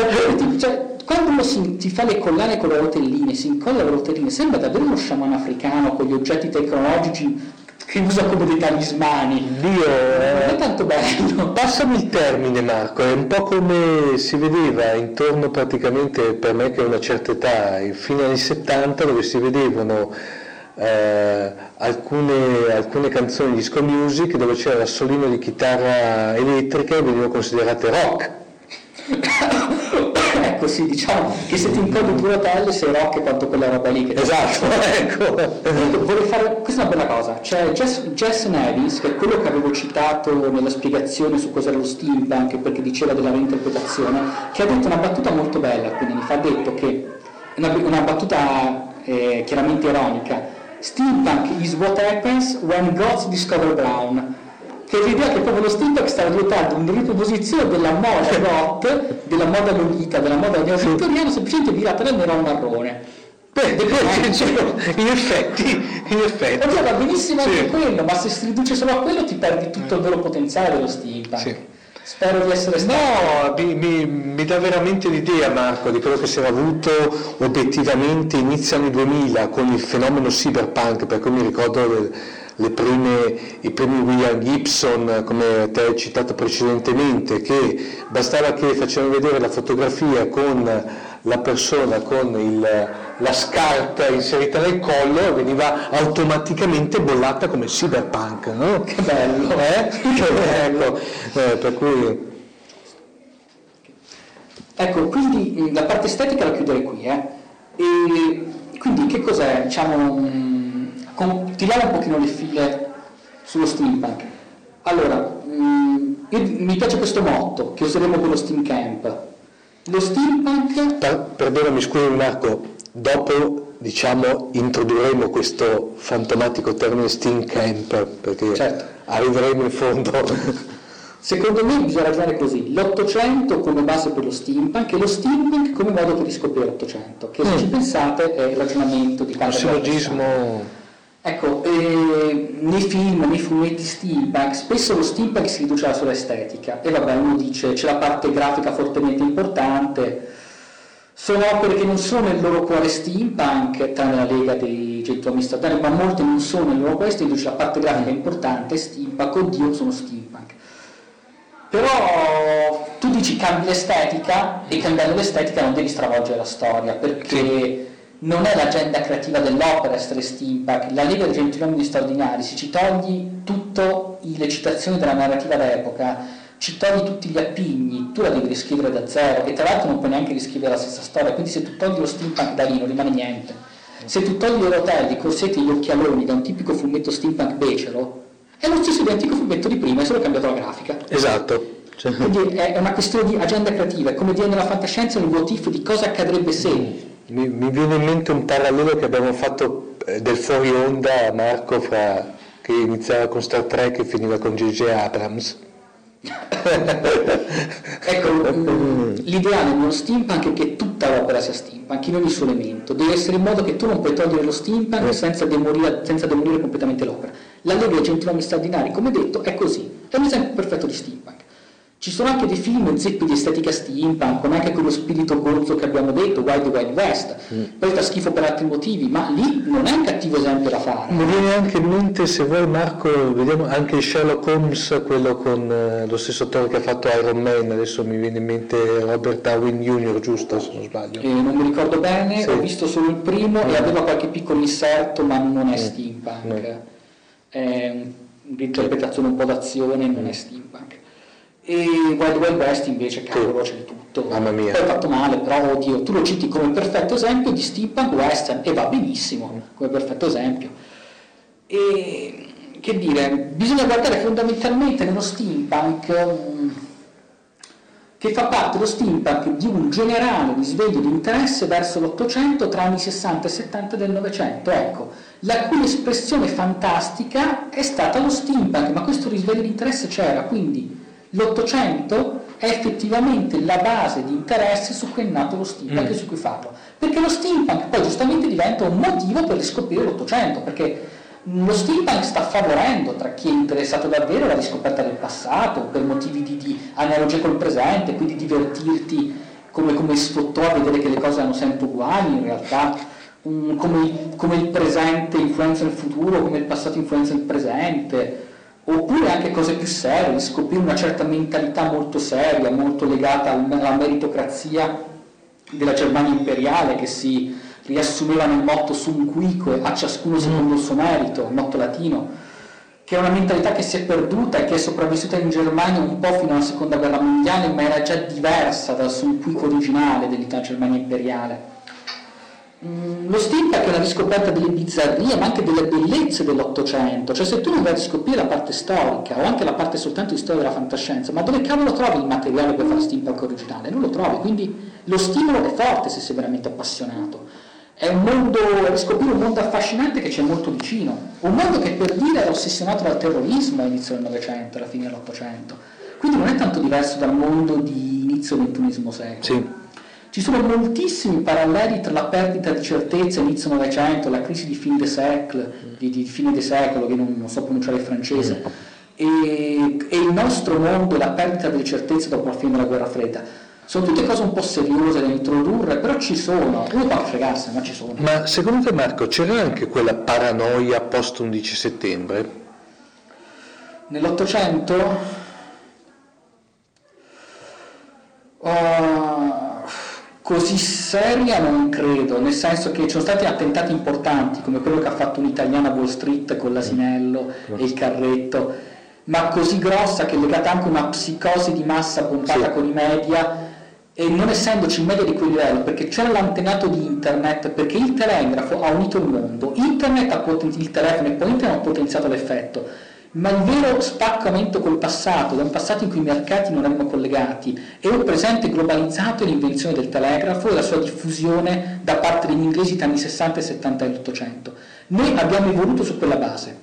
Cioè, quando uno si, si, fa le collane con le rotelline, si incolla le rotelline, sembra davvero uno sciamano africano con gli oggetti tecnologici che usa come dei talismani. Dio, non è tanto bello. Passami il termine Marco, è un po' come si vedeva intorno praticamente per me che ho una certa età, fine anni 70 dove si vedevano eh, alcune, alcune, canzoni di disco music dove c'era l'assolino di chitarra elettrica e venivano considerate rock. ecco sì, diciamo che se ti incolli due rotelle sei rock quanto quella roba lì. Esatto, ecco. Vorrei fare, questa è una bella cosa, c'è Jess, Jess Nevis, che è quello che avevo citato nella spiegazione su cos'era lo steampunk, perché diceva della reinterpretazione, che ha detto una battuta molto bella, quindi mi fa detto che, una, una battuta eh, chiaramente ironica, steampunk is what happens when gods discover brown che l'idea che proprio lo steampunk stava diventando una riproposizione della moda goth, della moda lolita, della moda neovittoriana, semplicemente virata nel nero marrone. Beh, in effetti, in effetti. Oddio, va benissimo anche sì. quello, ma se si riduce solo a quello ti perdi tutto il vero potenziale dello steampunk. Sì. Spero di essere stato. No, mi, mi, mi, dà veramente l'idea, Marco, di quello che si era avuto obiettivamente inizio anni 2000 con il fenomeno cyberpunk, perché mi ricordo del, prime, i primi William Gibson, come te hai citato precedentemente, che bastava che facevano vedere la fotografia con la persona con il, la scarpa inserita nel collo e veniva automaticamente bollata come cyberpunk, no? Che bello! Eh? Che bello! Eh, per cui... Ecco, quindi la parte estetica la chiuderei qui, eh? E quindi che cos'è? Diciamo, con, tiriamo un pochino le file sullo steampunk. Allora, mh, mm, mi piace questo motto che useremo con lo Steam Camp. Lo steampunk... Per, perdonami, scusi Marco, dopo diciamo introdurremo questo fantomatico termine Steam Camp perché certo. arriveremo in fondo. Secondo me bisogna ragionare così, l'Ottocento come base per lo steampunk e lo steampunk come modo per riscoprire l'Ottocento, che se mm. ci pensate è il ragionamento di quanto... Il sillogismo... Ecco, eh, nei film, nei fumetti steampunk, spesso lo steampunk si riduce alla sola estetica e vabbè uno dice c'è la parte grafica fortemente importante, sono opere che non sono nel loro cuore steampunk, tranne la lega dei gentiluomini statali, ma molte non sono nel loro cuore steampunk, la parte grafica importante, steampunk, oddio sono steampunk. Però tu dici cambi l'estetica e cambiando l'estetica non devi stravolgere la storia, perché... Sì non è l'agenda creativa dell'opera essere steampunk, la Lega dei Gentiluomini Straordinari, se ci togli tutte le citazioni della narrativa d'epoca, ci togli tutti gli appigni, tu la devi riscrivere da zero e tra l'altro non puoi neanche riscrivere la stessa storia, quindi se tu togli lo steampunk da lì non rimane niente. Se tu togli i rotelli, i corsetti e gli occhialoni da un tipico fumetto steampunk becero, è lo stesso identico fumetto di prima, è solo cambiato la grafica. Esatto. Cioè. Quindi è una questione di agenda creativa, è come dire nella fantascienza un what if di cosa accadrebbe se mi, mi, viene in mente un parallelo che abbiamo fatto eh, del fuori onda, Marco, fra, che iniziava con Star Trek e finiva con J.J. Abrams. ecco, l'ideale di uno steampunk è che tutta l'opera sia steampunk, in ogni suo elemento. Deve essere in modo che tu non puoi togliere lo steampunk senza demolire, senza demolire completamente l'opera. La Lega dei Gentiluomini Straordinari, come detto, è così. È un esempio perfetto di steampunk. Ci sono anche dei film zeppi di estetica steampunk, come anche quello spirito gozzo che abbiamo detto, Wild Wild West. Mm. Poi fa schifo per altri motivi, ma lì non è un cattivo esempio da fare. Mi viene anche in mente, se vuoi Marco, vediamo anche Sherlock Holmes, quello con eh, lo stesso attore che ha fatto Iron Man, adesso mi viene in mente Robert Darwin Jr., giusto se non sbaglio? Eh, non mi ricordo bene, sì. ho visto solo il primo mm. e aveva qualche piccolo inserto, ma non è mm. steampunk. Mm. È un'interpretazione un po' d'azione, non è steampunk. E Wild Wild West invece, cavolo, c'è di tutto. Mamma mia. Poi fatto male, però oddio, tu lo citi come perfetto esempio di steampunk western e va benissimo come perfetto esempio. E che dire, bisogna guardare fondamentalmente nello steampunk um, che fa parte lo steampunk di un generale risveglio di interesse verso l'Ottocento tra anni 60 e 70 del Novecento, ecco, la cui espressione fantastica è stata lo steampunk, ma questo risveglio di interesse c'era, quindi L'Ottocento è effettivamente la base di interesse su cui è nato lo steampunk mm. e su cui farlo. Perché lo steampunk poi giustamente diventa un motivo per riscoprire l'Ottocento, perché lo steampunk sta favorendo tra chi è interessato davvero alla riscoperta del passato, per motivi di, di analogia col presente, quindi divertirti come, come sfottò a vedere che le cose erano sempre uguali in realtà, um, come, come il presente influenza il futuro, come il passato influenza il presente oppure anche cose più serie, scoprire una certa mentalità molto seria, molto legata alla meritocrazia della Germania imperiale che si riassumeva nel motto sum quique, a ciascuno secondo il suo merito, il motto latino. che è una mentalità che si è perduta e che è sopravvissuta in Germania un po' fino alla seconda guerra mondiale, ma era già diversa dal suo inquico originale dell'Italia Germania imperiale. Mm, lo steampunk è una riscoperta delle bizzarrie, ma anche delle bellezze dell'Ottocento. Cioè, se tu non vai a scoprire la parte storica o anche la parte soltanto di storia della fantascienza, ma dove cavolo trovi il materiale per fare steampunk originale? Non lo trovi. Quindi lo stimolo è forte se sei veramente appassionato. È un mondo, riscoprire un mondo affascinante che c'è molto vicino, un mondo che per dire era ossessionato dal terrorismo all'inizio del Novecento, alla fine dell'Ottocento. Quindi non è tanto diverso dal mondo di inizio del XXI secolo. Sì. Ci sono moltissimi paralleli tra la perdita di certezza inizio Novecento, la crisi di fine de secolo, di, di fine secolo, che non, non so pronunciare il francese, e, e il nostro mondo e la perdita delle certezze dopo la fine della guerra fredda sono tutte cose un po' seriose da introdurre, però ci sono, uno può fregarsi, ma ci sono. Ma secondo te Marco c'era anche quella paranoia post 11 settembre? Nell'Ottocento? Uh, così seria non credo, nel senso che ci sono stati attentati importanti, come quello che ha fatto un'italiana a Wall Street con l'asinello e il carretto, ma così grossa che è legata anche a una psicosi di massa pompata sì. con i media e non essendoci media di quel livello, perché c'era l'antenato di internet, perché il telegrafo ha unito il mondo, internet ha poten- il telefono e poi internet ha potenziato l'effetto, ma il vero spaccamento col passato, da un passato in cui i mercati non erano collegati, e un presente globalizzato è l'invenzione del telegrafo e la sua diffusione da parte degli inglesi tra anni 60 e 70 dell'Ottocento. Noi abbiamo evoluto su quella base,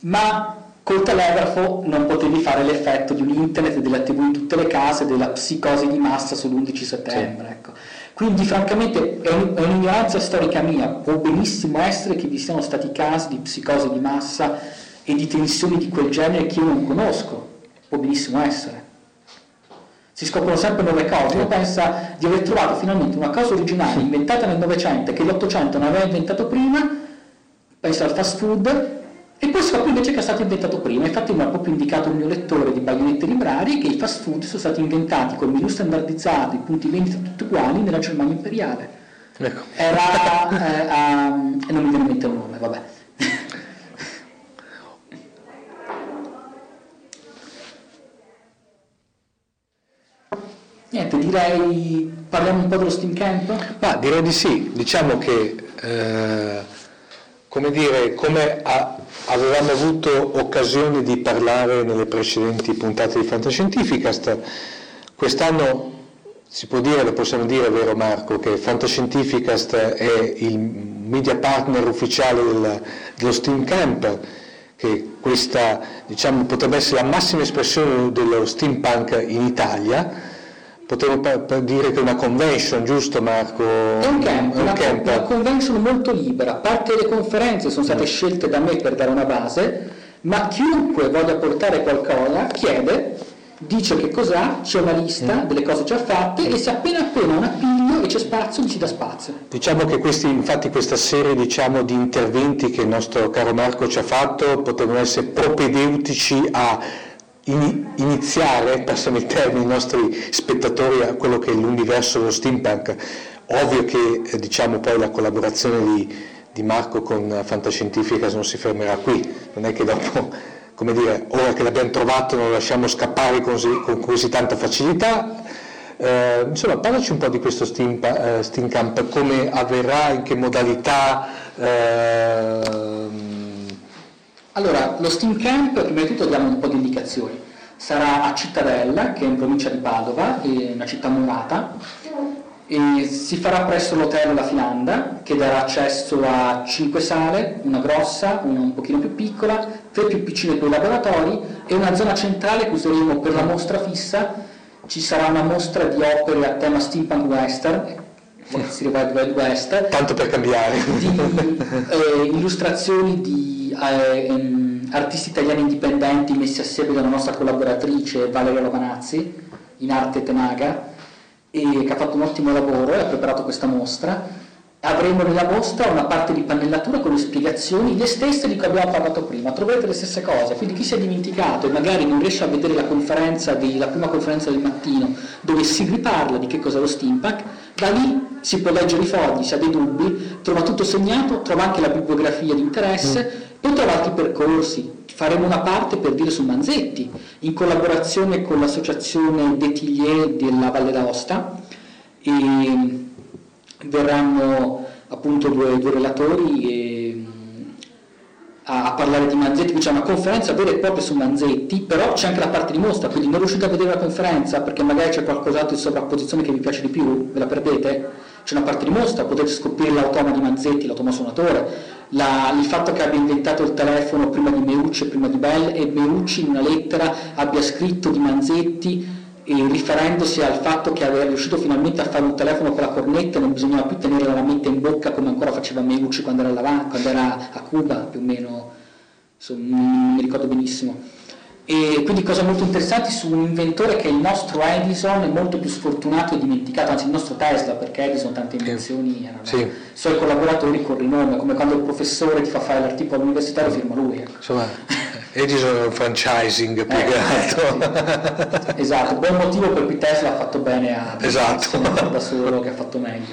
ma Col telegrafo non potevi fare l'effetto di un internet della tv in tutte le case, della psicosi di massa sull'11 settembre. Sì. Ecco. Quindi francamente è, un, è, un'ignoranza storica mia, può benissimo essere che vi siano stati casi di psicosi di massa e di tensioni di quel genere che io non conosco, può benissimo essere. Si scoprono sempre nuove cose, uno pensa di aver trovato finalmente una cosa originale inventata nel Novecento che l'Ottocento non aveva inventato prima, pensa al fast food, e poi scopro invece che è stato inventato prima, infatti mi ha proprio indicato il mio lettore di baionette librarie che i fast food sono stati inventati con menu standardizzato, i punti vendita tutti uguali nella Germania imperiale. Ecco. Era, eh, um, e non mi viene in mente il nome, vabbè. Niente, direi parliamo un po' dello Steam Camp? Ma direi di sì, diciamo che eh, come dire, come a, avevamo avuto occasione di parlare nelle precedenti puntate di Fantascientificast, quest'anno si può dire, lo possiamo dire, vero Marco, che Fantascientificast è il media partner ufficiale del, dello Steam Camp, che questa diciamo, potrebbe essere la massima espressione dello steampunk in Italia potremmo dire che è una convention, giusto Marco? È un camp, è un una, camp. una convention molto libera, parte delle conferenze sono state scelte da me per dare una base, ma chiunque voglia portare qualcosa chiede, dice che cos'ha, c'è una lista mm. delle cose già fatte e se appena appena un appiglio e c'è spazio, ci dà spazio. Diciamo che questi, infatti questa serie diciamo, di interventi che il nostro caro Marco ci ha fatto potrebbero essere propedeutici a iniziare, passami il termine, i nostri spettatori a quello che è l'universo dello steampunk. Ovvio che eh, diciamo poi la collaborazione di, di Marco con Fantascientifica non si fermerà qui, non è che dopo, come dire, ora che l'abbiamo trovato non lo lasciamo scappare così, con così tanta facilità. Eh, insomma, parlaci un po' di questo Steam, eh, steam Camp, come avverrà, in che modalità. Eh, allora, lo Steam Camp, prima di tutto diamo un po' di indicazioni. Sarà a Cittadella, che è in provincia di Padova, è una città murata, e si farà presso l'hotel La Finanda, che darà accesso a 5 sale, una grossa, una un pochino più piccola, tre più piccine per i laboratori e una zona centrale che useremo per la mostra fissa. Ci sarà una mostra di opere a tema steampunk western, si Wild Wild West. Tanto per cambiare. Di eh, illustrazioni di eh, ehm, artisti italiani indipendenti messi assieme dalla nostra collaboratrice Valeria Romanazzi in arte Tenaga e che ha fatto un ottimo lavoro e ha preparato questa mostra. Avremo nella mostra una parte di pannellatura con le spiegazioni, le stesse di cui abbiamo parlato prima, troverete le stesse cose, quindi chi si è dimenticato e magari non riesce a vedere la conferenza, di, la prima conferenza del mattino dove si riparla di che cos'è lo steampunk, da lì si può leggere i fogli, se ha dei dubbi, trova tutto segnato, trova anche la bibliografia di interesse, mm Poi trovo altri percorsi, faremo una parte per dire su Manzetti, in collaborazione con l'associazione Detilier della Valle d'Aosta. E verranno appunto due, due relatori e, a, a, parlare di Manzetti, qui c'è una conferenza vera e propria su Manzetti, però c'è anche la parte di mostra, quindi non riuscite a vedere la conferenza perché magari c'è qualcos'altro in sovrapposizione che vi piace di più, ve la perdete? C'è una parte di mostra, potete scoprire l'automa di Manzetti, l'automa suonatore, la, il fatto che abbia inventato il telefono prima di Meucci e prima di Bell e Meucci in una lettera abbia scritto di Manzetti riferendosi al fatto che era riuscito finalmente a fare un telefono con la cornetta e non bisognava più tenere la mente in bocca come ancora faceva Meucci quando era, quando era a Cuba più o meno, non mi ricordo benissimo. E quindi cose molto interessanti su un inventore che il nostro Edison è molto più sfortunato e dimenticato, anzi il nostro Tesla, perché Edison tante invenzioni erano sì. i suoi collaboratori con rinome, come quando il professore ti fa fare l'articolo all'università firma lui. Ecco. Insomma, Edison è un franchising più eh, che altro. Sì. esatto, buon motivo per cui Tesla ha fatto bene a esatto. da solo che ha fatto meglio.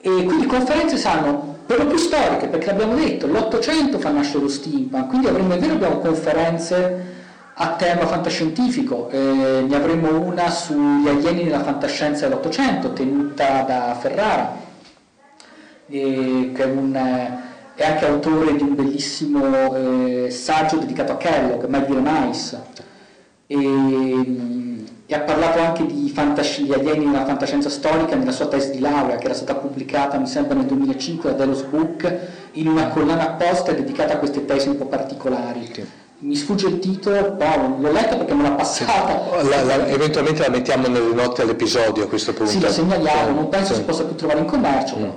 E quindi conferenze saranno per lo più storiche, perché l'abbiamo detto, l'Ottocento fa nascere lo steampunk, quindi avremo, è vero, abbiamo conferenze a tema fantascientifico, eh, ne avremo una sugli alieni nella fantascienza dell'Ottocento, tenuta da Ferrara, eh, che è, un, è, anche autore di un bellissimo eh, saggio dedicato a Kellogg, Mai dire mais, e, e, ha parlato anche di fantasci- alieni nella fantascienza storica nella sua tesi di laurea, che era stata pubblicata, mi sembra, nel 2005 da Delos Book, in una collana apposta dedicata a queste tesi un po' particolari. Sì mi sfugge il titolo, però l'ho letto perché me l'ha passata. La, la, eventualmente la mettiamo nelle note all'episodio a questo punto. Sì, la segnaliamo, non penso sì. si possa più trovare in commercio. Mm.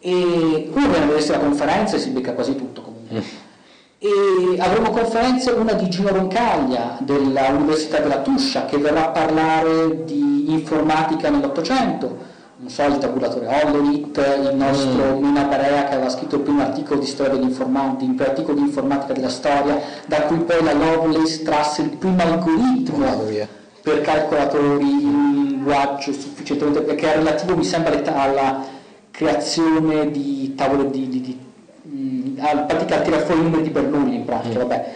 E uno viene a vedersi la conferenza e si becca quasi tutto comunque. Mm. E avremo conferenze, una di Gino Roncaglia dell'Università della Tuscia che verrà a parlare di informatica nell'Ottocento non so, il tabulatore Hololit, il nostro mm. Mina Barea che aveva scritto il primo articolo di storia dell'informatica, il primo articolo di informatica della storia, da cui poi la Lovelace trasse il primo algoritmo per calcolatori in linguaggio sufficientemente, perché è relativo mi sembra alla creazione di tavole di, di, di mh, al, pratica, tirare fuori i numeri di Bernoulli in pratica, mm. vabbè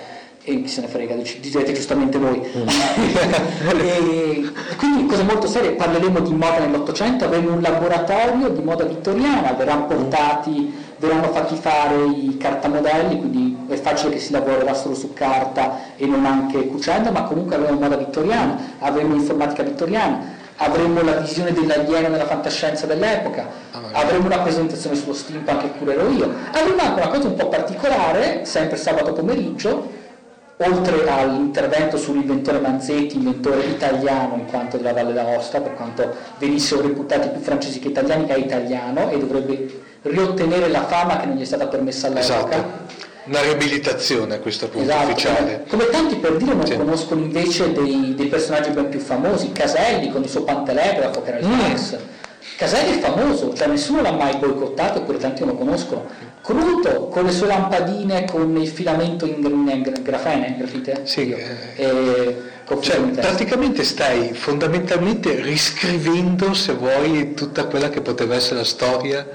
e chi se ne frega, direte giustamente voi. Mm. e, quindi cose molto serie, parleremo di moda nell'Ottocento, avremo un laboratorio di moda vittoriana, verranno portati, verranno fatti fare i cartamodelli, quindi è facile che si lavorerà solo su carta e non anche cucendo, ma comunque avremo moda vittoriana, avremo informatica vittoriana, avremo la visione dell'alieno nella fantascienza dell'epoca, ah, avremo una presentazione sullo steampunk che curerò io, avremo anche una cosa un po' particolare, sempre sabato pomeriggio, oltre all'intervento sull'inventore Manzetti, inventore italiano in quanto della Valle d'Aosta, per quanto venissero reputati più francesi che italiani, è italiano e dovrebbe riottenere la fama che non gli è stata permessa all'epoca. Esatto. Una riabilitazione a questo punto esatto, ufficiale. Come, tanti per dire non sì. conoscono invece dei, dei, personaggi ben più famosi, Caselli con il suo pantelegrafo che era il mm. Max. Caselli è famoso, cioè nessuno l'ha mai boicottato eppure tanti lo conoscono Cruto con le sue lampadine con il filamento in, in grafene, grafite? Sì. Eh, cioè, praticamente stai fondamentalmente riscrivendo, se vuoi, tutta quella che poteva essere la storia,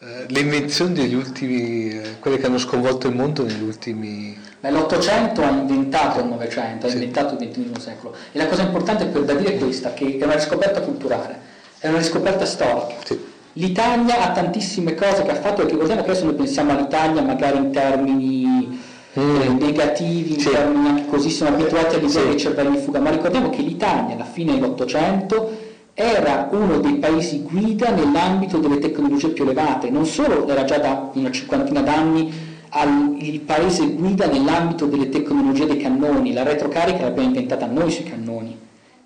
eh, le invenzioni degli ultimi, eh, quelle che hanno sconvolto il mondo negli ultimi... L'Ottocento ha inventato il Novecento, ha sì. inventato il XX secolo. E la cosa importante per da dire è questa, che è una riscoperta culturale, è una riscoperta storica. Sì L'Italia ha tantissime cose che ha fatto, perché ricordiamo che adesso noi pensiamo all'Italia magari in termini mm. eh, negativi, in sì. termini anche così, siamo abituati a l'idea sì. dei cervelli in fuga, ma ricordiamo che l'Italia alla fine dell'Ottocento era uno dei paesi guida nell'ambito delle tecnologie più elevate, non solo era già da una cinquantina d'anni al, il paese guida nell'ambito delle tecnologie dei cannoni, la retrocarica l'abbiamo inventata noi sui cannoni,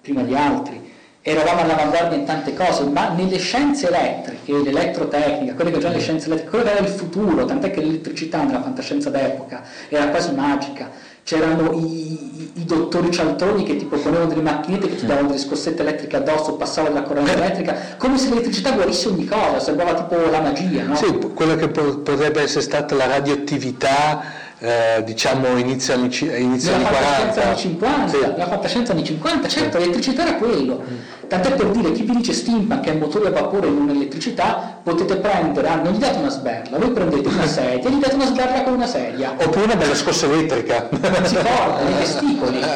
prima di altri, eravamo all'avanguardia in tante cose, ma nelle scienze elettriche, l'elettrotecnica, quelle che già le scienze elettriche, quello che era il futuro, tant'è che l'elettricità nella fantascienza d'epoca era quasi magica. C'erano i, i, dottori cialtroni che ti proponevano delle macchinette che ti davano delle scossette elettriche addosso, passavano la corrente elettrica, come se l'elettricità guarisse ogni cosa, sembrava tipo la magia. No? Sì, quella che potrebbe essere stata la radioattività eh, diciamo inizio anni, inizio anni 40 anni 50 sì. la fantascienza anni 50 certo l'elettricità era quello mm. tant'è per dire chi vi dice steampunk è un motore a vapore in un'elettricità potete prendere ah, non gli date una sberla voi prendete una sedia e gli date una sberla con una sedia oppure una bella scossa elettrica si porta nei testicoli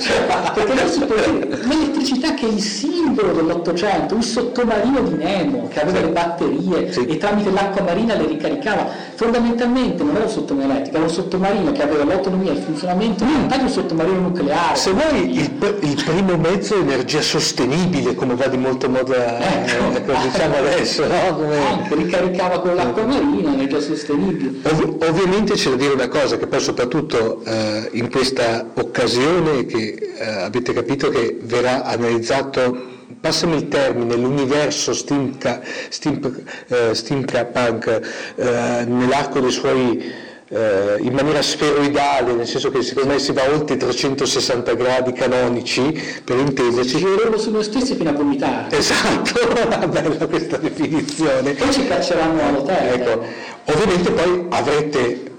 cioè, perché non si può dire l'elettricità che è il simbolo dell'Ottocento il sottomarino di Nemo che aveva sì. le batterie sì. e tramite l'acqua marina le ricaricava fondamentalmente non era un sottomarino elettrico, era un sottomarino che aveva l'autonomia e il funzionamento mm. di un sottomarino nucleare. Se vuoi il, il, primo mezzo è energia sostenibile, come va di molto moda, ecco, eh, diciamo adesso, no? Come... Anche ricaricava con l'acqua marina, energia sostenibile. Ov- ovviamente c'è da dire una cosa, che poi soprattutto eh, in questa occasione che eh, avete capito che verrà analizzato passami il termine, l'universo steampunk, steam, eh, steampunk eh, nell'arco dei suoi eh, in maniera sferoidale, nel senso che secondo me si va oltre i 360 gradi canonici, per intenderci. Ci gireremo su noi stessi fino a vomitare. Esatto, bella questa definizione. Poi ci cacceranno all'hotel. Ecco. Ovviamente poi avrete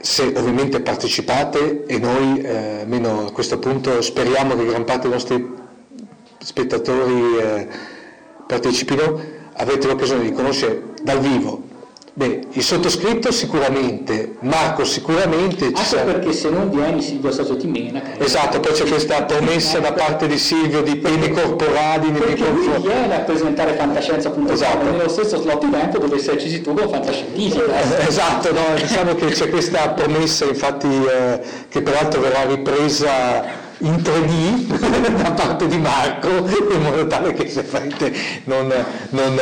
se ovviamente partecipate e noi eh, almeno a questo punto speriamo che gran parte dei nostri spettatori eh, partecipino, avete l'occasione di conoscere dal vivo Beh, il sottoscritto sicuramente, Marco sicuramente. Anche sarà... perché se non vieni Silvio Soso ti mena. Esatto, poi c'è questa promessa da parte di Silvio di pene corporali nei perché confronti. lui viene a presentare fantascienza.com esatto. nello stesso slot evento dove esserci tu con fantascientifica. Eh, esatto, no, diciamo che c'è questa promessa infatti eh, che peraltro verrà ripresa in 3D da parte di Marco in modo tale che se farete non, non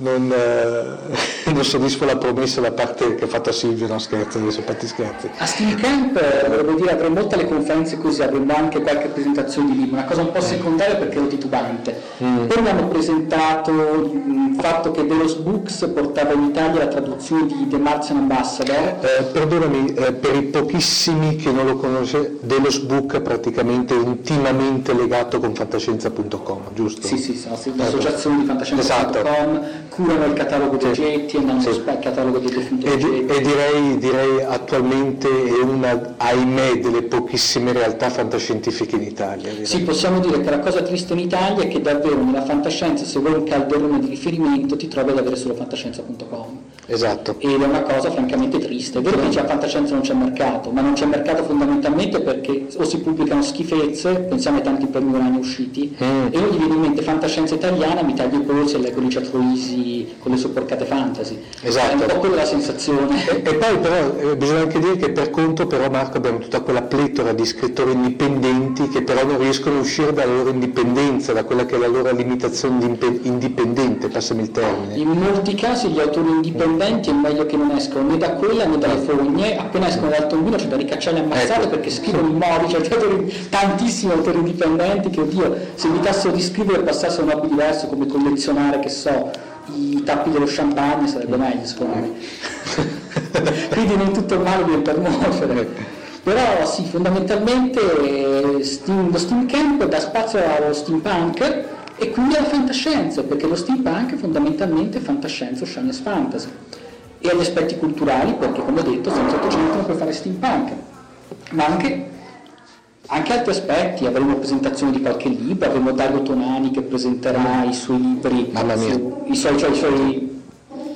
non, eh, non, soddisfa la promessa da parte che ha fatto Silvio, no scherzo, adesso fatti scherzi. A Steam Camp eh, volevo dire avremo molte le conferenze così, avremo anche qualche presentazione di libro, una cosa un po' secondaria perché ero titubante. Mm. Poi mi hanno presentato il fatto che Delos Books portava in Italia la traduzione di The Martian Ambassador. Eh, perdonami, eh, per i pochissimi che non lo conosce, Delos Book è praticamente intimamente legato con fantascienza.com, giusto? Sì, sì, sono l'associazione di fantascienza.com. Esatto curano il catalogo dei sì. oggetti, andando sì. il catalogo dei defunti e, e direi, direi, attualmente è una, ahimè, delle pochissime realtà fantascientifiche in Italia. Direi. Sì, possiamo dire che la cosa triste in Italia è che davvero nella fantascienza, se vuoi un calderone di riferimento, ti trovi ad avere solo fantascienza.com. Esatto. Ed è una cosa francamente triste. È vero che già fantascienza non c'è mercato, ma non c'è mercato fondamentalmente perché o si pubblicano schifezze, pensiamo ai tanti premi usciti, mm. e uno gli viene in mente fantascienza italiana, mi taglio i polsi e leggo Licia Troisi con le sue porcate fantasy. Esatto. È un po' quella sensazione. E, e poi però eh, bisogna anche dire che per conto però Marco abbiamo tutta quella pletora di scrittori indipendenti che però non riescono a uscire dalla loro indipendenza, da quella che è la loro limitazione di indipendente, passami il termine. In molti casi gli autori indipendenti è meglio che non escono né da quella né dalle fogne, appena escono dal tombino c'è da ricacciare e ammazzare ecco. perché scrivono in modi, cioè tantissimi autori indipendenti che oddio, se evitassero di scrivere passassero a un hobby diverso come collezionare, che so, i tappi dello champagne sarebbe meglio secondo me. Quindi non tutto il male viene per muovere. Però sì, fondamentalmente Steam, lo Steam Camp dà spazio allo steampunk e quindi alla fantascienza, perché lo steampunk fondamentalmente è fantascienza o science fantasy. E agli aspetti culturali, perché come ho detto, senza 800 per fare steampunk, ma anche anche altri aspetti, avremo presentazioni di qualche libro, avremo Dario Tonani che presenterà i suoi libri, su, i, suoi, cioè, i suoi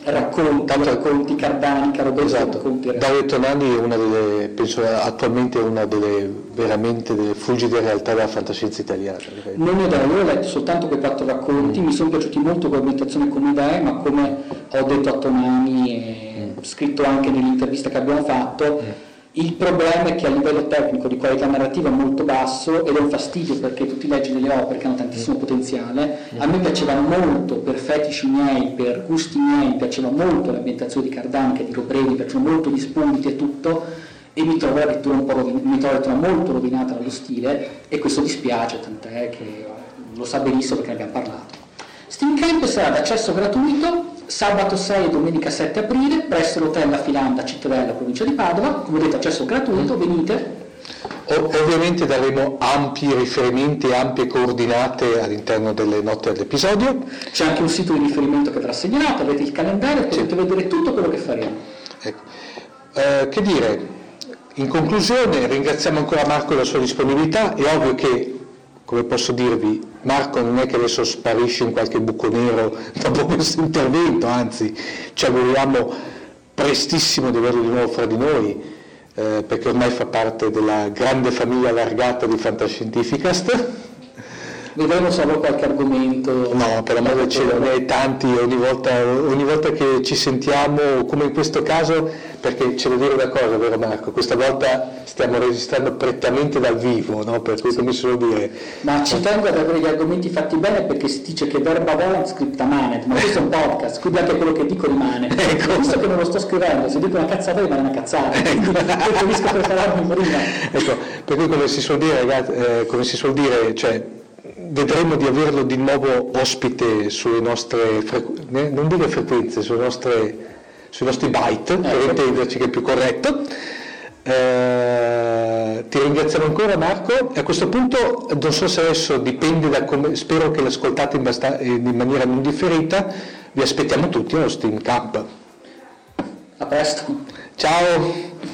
racconti, Tanto, racconti cardani, Roberto esatto. racconti. Dario Tonani è una delle, penso attualmente una delle veramente delle fulgide realtà della fantascienza italiana. Non è vero, io ho letto soltanto quei quattro racconti, mm. mi sono piaciuti molto come ambientazione come idee, ma come ho detto a Tonani e mm. scritto anche nell'intervista che abbiamo fatto, mm il problema è che a livello tecnico di qualità narrativa è molto basso ed è un fastidio perché tu ti leggi delle opere che hanno tantissimo potenziale. A me piaceva molto, per fetici miei, per gusti miei, piaceva molto l'ambientazione di Cardanica, di Robreni, mi piacciono molto gli spunti e tutto, e mi trovo lettura un po' rovin- mi trovo molto rovinata dallo stile e questo dispiace, tant'è che lo sa benissimo perché ne abbiamo parlato. Steam Camp sarà d'accesso gratuito sabato 6 e domenica 7 aprile presso l'hotel La Filanda, Cittadella, provincia di Padova, come detto accesso gratuito, venite. ovviamente daremo ampi riferimenti ampie coordinate all'interno delle note dell'episodio. C'è anche un sito di riferimento che verrà segnalato, avete il calendario, potete sì. vedere tutto quello che faremo. Ecco. Eh, che dire, in conclusione ringraziamo ancora Marco per la sua disponibilità, è ovvio che, come posso dirvi, Marco non è che adesso sparisce in qualche buco nero dopo questo intervento, anzi ci auguriamo prestissimo di averlo di nuovo fra di noi, eh, perché ormai fa parte della grande famiglia allargata di Fantascientificast vedremo se avrò qualche argomento. No, per amore cielo, ne hai tanti ogni volta, ogni volta che ci sentiamo, come in questo caso, perché c'è da dire una cosa, vero Marco? Questa volta stiamo registrando prettamente dal vivo, no? per cui come suolo dire. Ma ci tengo ad avere gli argomenti fatti bene perché si dice che verba volant scripta manet, ma questo è un podcast, quindi anche quello che dico rimane. Ecco. Visto che non lo sto scrivendo, se dico una cazzata rimane una cazzata, ecco. preferisco prepararmi prima. Ecco, per cui come si suol dire, ragazzi, eh, come si suol dire, cioè, vedremo di averlo di nuovo ospite sulle nostre, frequ- non dire frequenze, nostre, sui nostri byte, per ecco. intenderci che è più corretto. Eh, ti ringraziamo ancora Marco a questo punto non so se adesso dipende da come, spero che l'ascoltate in, basta- in maniera non differita, vi aspettiamo tutti allo Steam Camp. A presto. Ciao.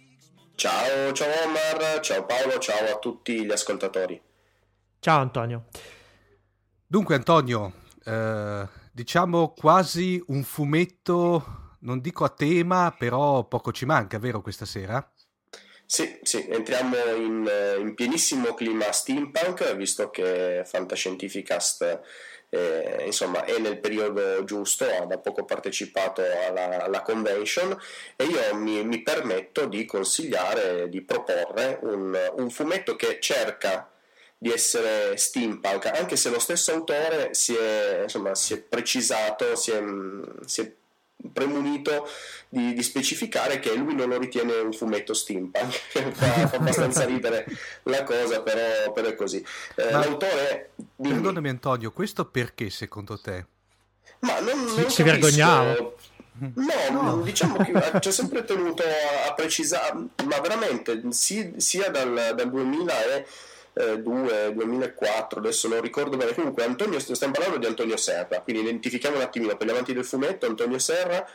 Ciao, ciao Omar, ciao Paolo, ciao a tutti gli ascoltatori. Ciao Antonio. Dunque Antonio, eh, diciamo quasi un fumetto, non dico a tema, però poco ci manca, vero questa sera? Sì, sì, entriamo in, in pienissimo clima steampunk, visto che Fantascientificast eh, insomma, è nel periodo giusto, ha da poco partecipato alla, alla convention e io mi, mi, permetto di consigliare, di proporre un, un fumetto che cerca di essere steampunk, anche se lo stesso autore si è, insomma, si è precisato, si è, si è premunito di, di, specificare che lui non lo ritiene un fumetto steampunk. Fa, fa abbastanza ridere la cosa però, però è così. Eh, l'autore dimmi. perdonami Antonio questo perché secondo te? ma non, non si vergognava No, no, diciamo che ci ha sempre tenuto a, a precisare, ma veramente sia dal, dal 2000 e 2002, 2004, adesso non ricordo bene. Comunque, Antonio, stiamo parlando di Antonio Serra, quindi identifichiamo un attimino per gli amanti del fumetto. Antonio Serra,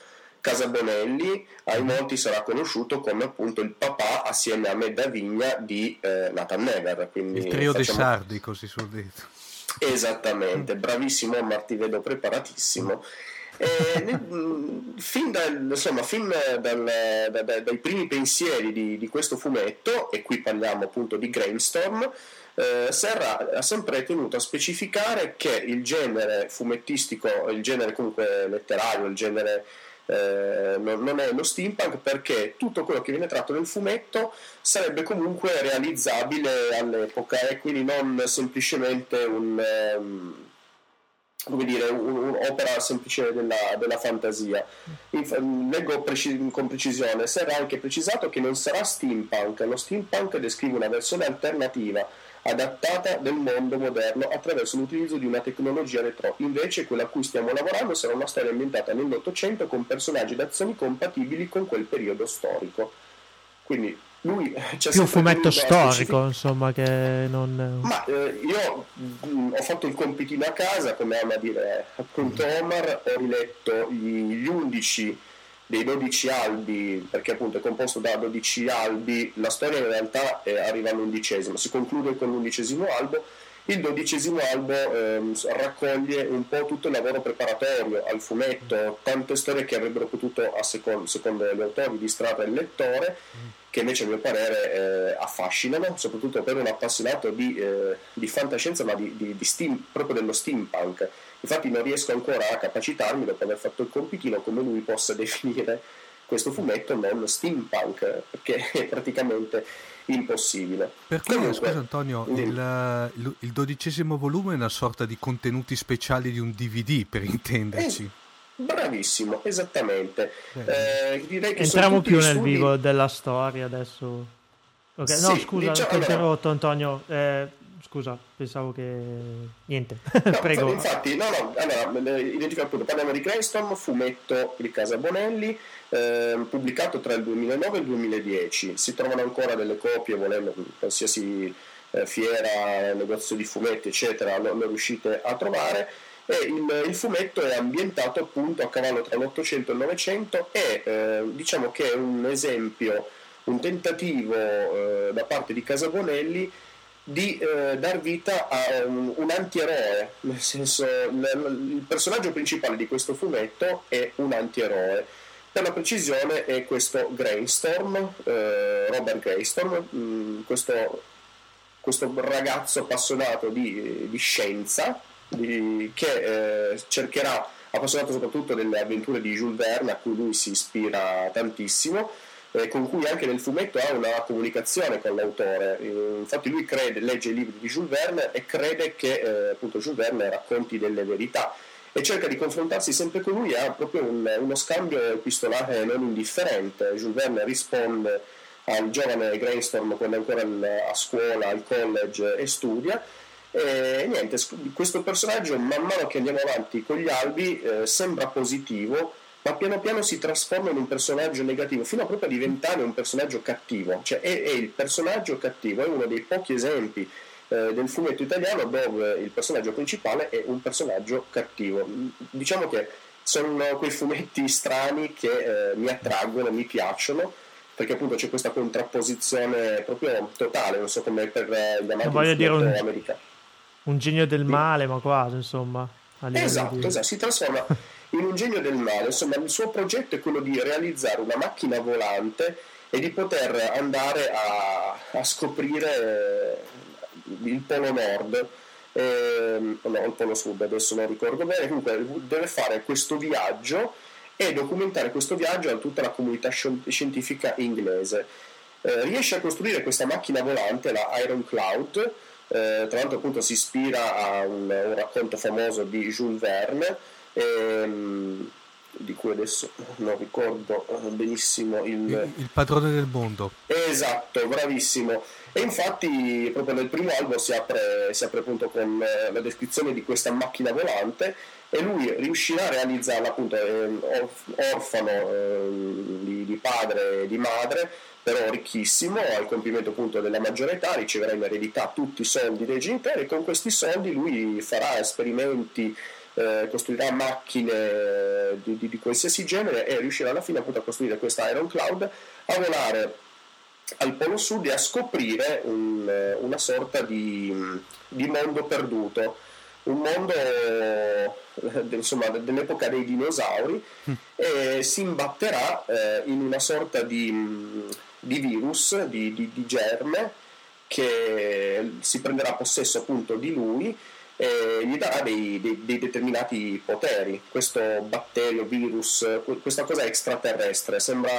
Casa Bonelli, ai molti sarà conosciuto come appunto il papà assieme a Medda Vigna di eh, Nathan Never. Il trio facciamo... dei sardi, così sul detto. Esattamente, bravissimo, Marti vedo preparatissimo. E, fin, dal, insomma, fin dal, da, da, dai primi pensieri di, di, questo fumetto, e qui parliamo appunto di Grainstorm, eh, Serra ha sempre tenuto a specificare che il genere fumettistico, il genere comunque letterario, il genere eh, non, è lo steampunk perché tutto quello che viene tratto nel fumetto sarebbe comunque realizzabile all'epoca e quindi non semplicemente un... Um, come dire, un'opera semplice della, della fantasia. Inf- leggo preci- con precisione, sarà anche precisato che non sarà steampunk, lo steampunk descrive una versione alternativa adattata del mondo moderno attraverso l'utilizzo di una tecnologia retro. Invece quella a cui stiamo lavorando sarà una storia ambientata nell'Ottocento con personaggi ed azioni compatibili con quel periodo storico. Quindi lui più un fumetto storico insomma che non ma eh, io mh, mm, ho fatto il compitino a casa come ama dire appunto Omar ho riletto gli, gli 11 dei 12 albi perché appunto è composto da 12 albi. La storia in realtà è, arriva all'undicesimo si conclude con l'undicesimo albo il dodicesimo albo ehm, raccoglie un po' tutto il lavoro preparatorio al fumetto, tante storie che avrebbero potuto, secondo, secondo gli autori, distrarre il lettore, che invece a mio parere eh, affascinano, soprattutto per un appassionato di, eh, di fantascienza, ma di, di, di steam, proprio dello steampunk. Infatti non riesco ancora a capacitarmi, dopo aver fatto il compitino, come lui possa definire questo fumetto non steampunk, perché è praticamente impossibile. Per cui, scusa Antonio, il, il, dodicesimo volume è una sorta di contenuti speciali di un DVD, per intenderci. Eh, bravissimo, esattamente. Eh, direi che Entriamo più nel studi... vivo della storia adesso. Okay. No, sì, scusa, diciamo, ti ho interrotto Antonio. Eh, scusa, pensavo che... Niente, no, prego. Infatti, no, no, allora, identifico appunto, parliamo di Greystorm, fumetto di Casa Bonelli, eh, pubblicato tra il 2009 e il 2010. Si trovano ancora delle copie, volendo, qualsiasi eh, fiera, negozio di fumetti, eccetera, lo, lo riuscite a trovare. E il, il, fumetto è ambientato appunto a cavallo tra l'Ottocento e il Novecento e eh, diciamo che è un esempio, un tentativo eh, da parte di Casa Bonelli di eh, dar vita a un, un, antieroe, nel senso il, il personaggio principale di questo fumetto è un antieroe. Per la precisione è questo Grainstorm, eh, Robert Grainstorm, mh, mm, questo, questo, ragazzo appassionato di, di scienza, di, che eh, cercherà, appassionato soprattutto delle avventure di Jules Verne, a cui lui si ispira tantissimo, eh, con cui anche nel fumetto ha una comunicazione con l'autore. Eh, infatti lui crede, legge i libri di Jules Verne e crede che eh, appunto Jules Verne racconti delle verità e cerca di confrontarsi sempre con lui ha proprio un, uno scambio epistolare non indifferente. Jules Verne risponde al giovane Grainstorm quando è ancora a scuola, al college e studia. E niente, questo personaggio man mano che andiamo avanti con gli albi eh, sembra positivo, ma piano piano si trasforma in un personaggio negativo, fino a proprio a diventare un personaggio cattivo. Cioè è, è il personaggio cattivo, è uno dei pochi esempi eh, del fumetto italiano dove il personaggio principale è un personaggio cattivo. Diciamo che sono quei fumetti strani che eh, mi attraggono, mi piacciono perché appunto c'è questa contrapposizione proprio totale, non so come per eh, gli amanti voglio dire un, americano. un genio del male, ma quasi insomma. Esatto, di... esatto, si trasforma in un genio del male, insomma il suo progetto è quello di realizzare una macchina volante e di poter andare a, a scoprire il polo nord, ehm, no, il polo sud, adesso non ricordo bene, comunque deve fare questo viaggio e documentare questo viaggio a tutta la comunità scientifica inglese. Eh, riesce a costruire questa macchina volante, la Iron Cloud, eh, tra l'altro appunto si ispira a un, un racconto famoso di Jules Verne, ehm, di cui adesso non ricordo benissimo il... il... il padrone del mondo. Esatto, bravissimo. E infatti proprio nel primo albo si apre, si apre appunto con eh, la descrizione di questa macchina volante e lui riuscirà a realizzarla appunto eh, orfano eh, di, di, padre e di madre però ricchissimo al compimento appunto della maggiore età riceverà in eredità tutti i soldi dei genitori e con questi soldi lui farà esperimenti eh, costruirà macchine di, di, di, qualsiasi genere e riuscirà alla fine appunto a costruire questa Iron Cloud a volare al Polo Sud e a scoprire un, una sorta di, di, mondo perduto, un mondo eh, insomma, dell'epoca dei dinosauri mm. e si imbatterà eh, in una sorta di, di virus, di, di, germe che si prenderà possesso appunto di lui e gli darà dei, dei, dei, determinati poteri. Questo batterio, virus, questa cosa extraterrestre, sembra,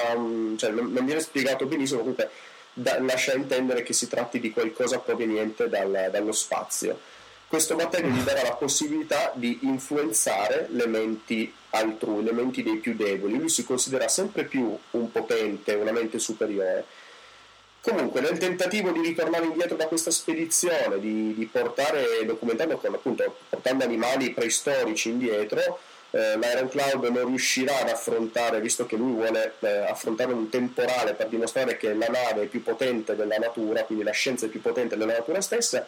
cioè, non, non viene spiegato benissimo, comunque da, lascia intendere che si tratti di qualcosa proveniente dal, dallo spazio. Questo batterio gli darà la possibilità di influenzare le menti altrui, le menti dei più deboli. Lui si considera sempre più un potente, una mente superiore Comunque, nel tentativo di ritornare indietro da questa spedizione, di, di portare, documentando con appunto, portando animali preistorici indietro, eh, l'Iron Cloud non riuscirà ad affrontare, visto che lui vuole eh, affrontare un temporale per dimostrare che la nave è più potente della natura, quindi la scienza è più potente della natura stessa,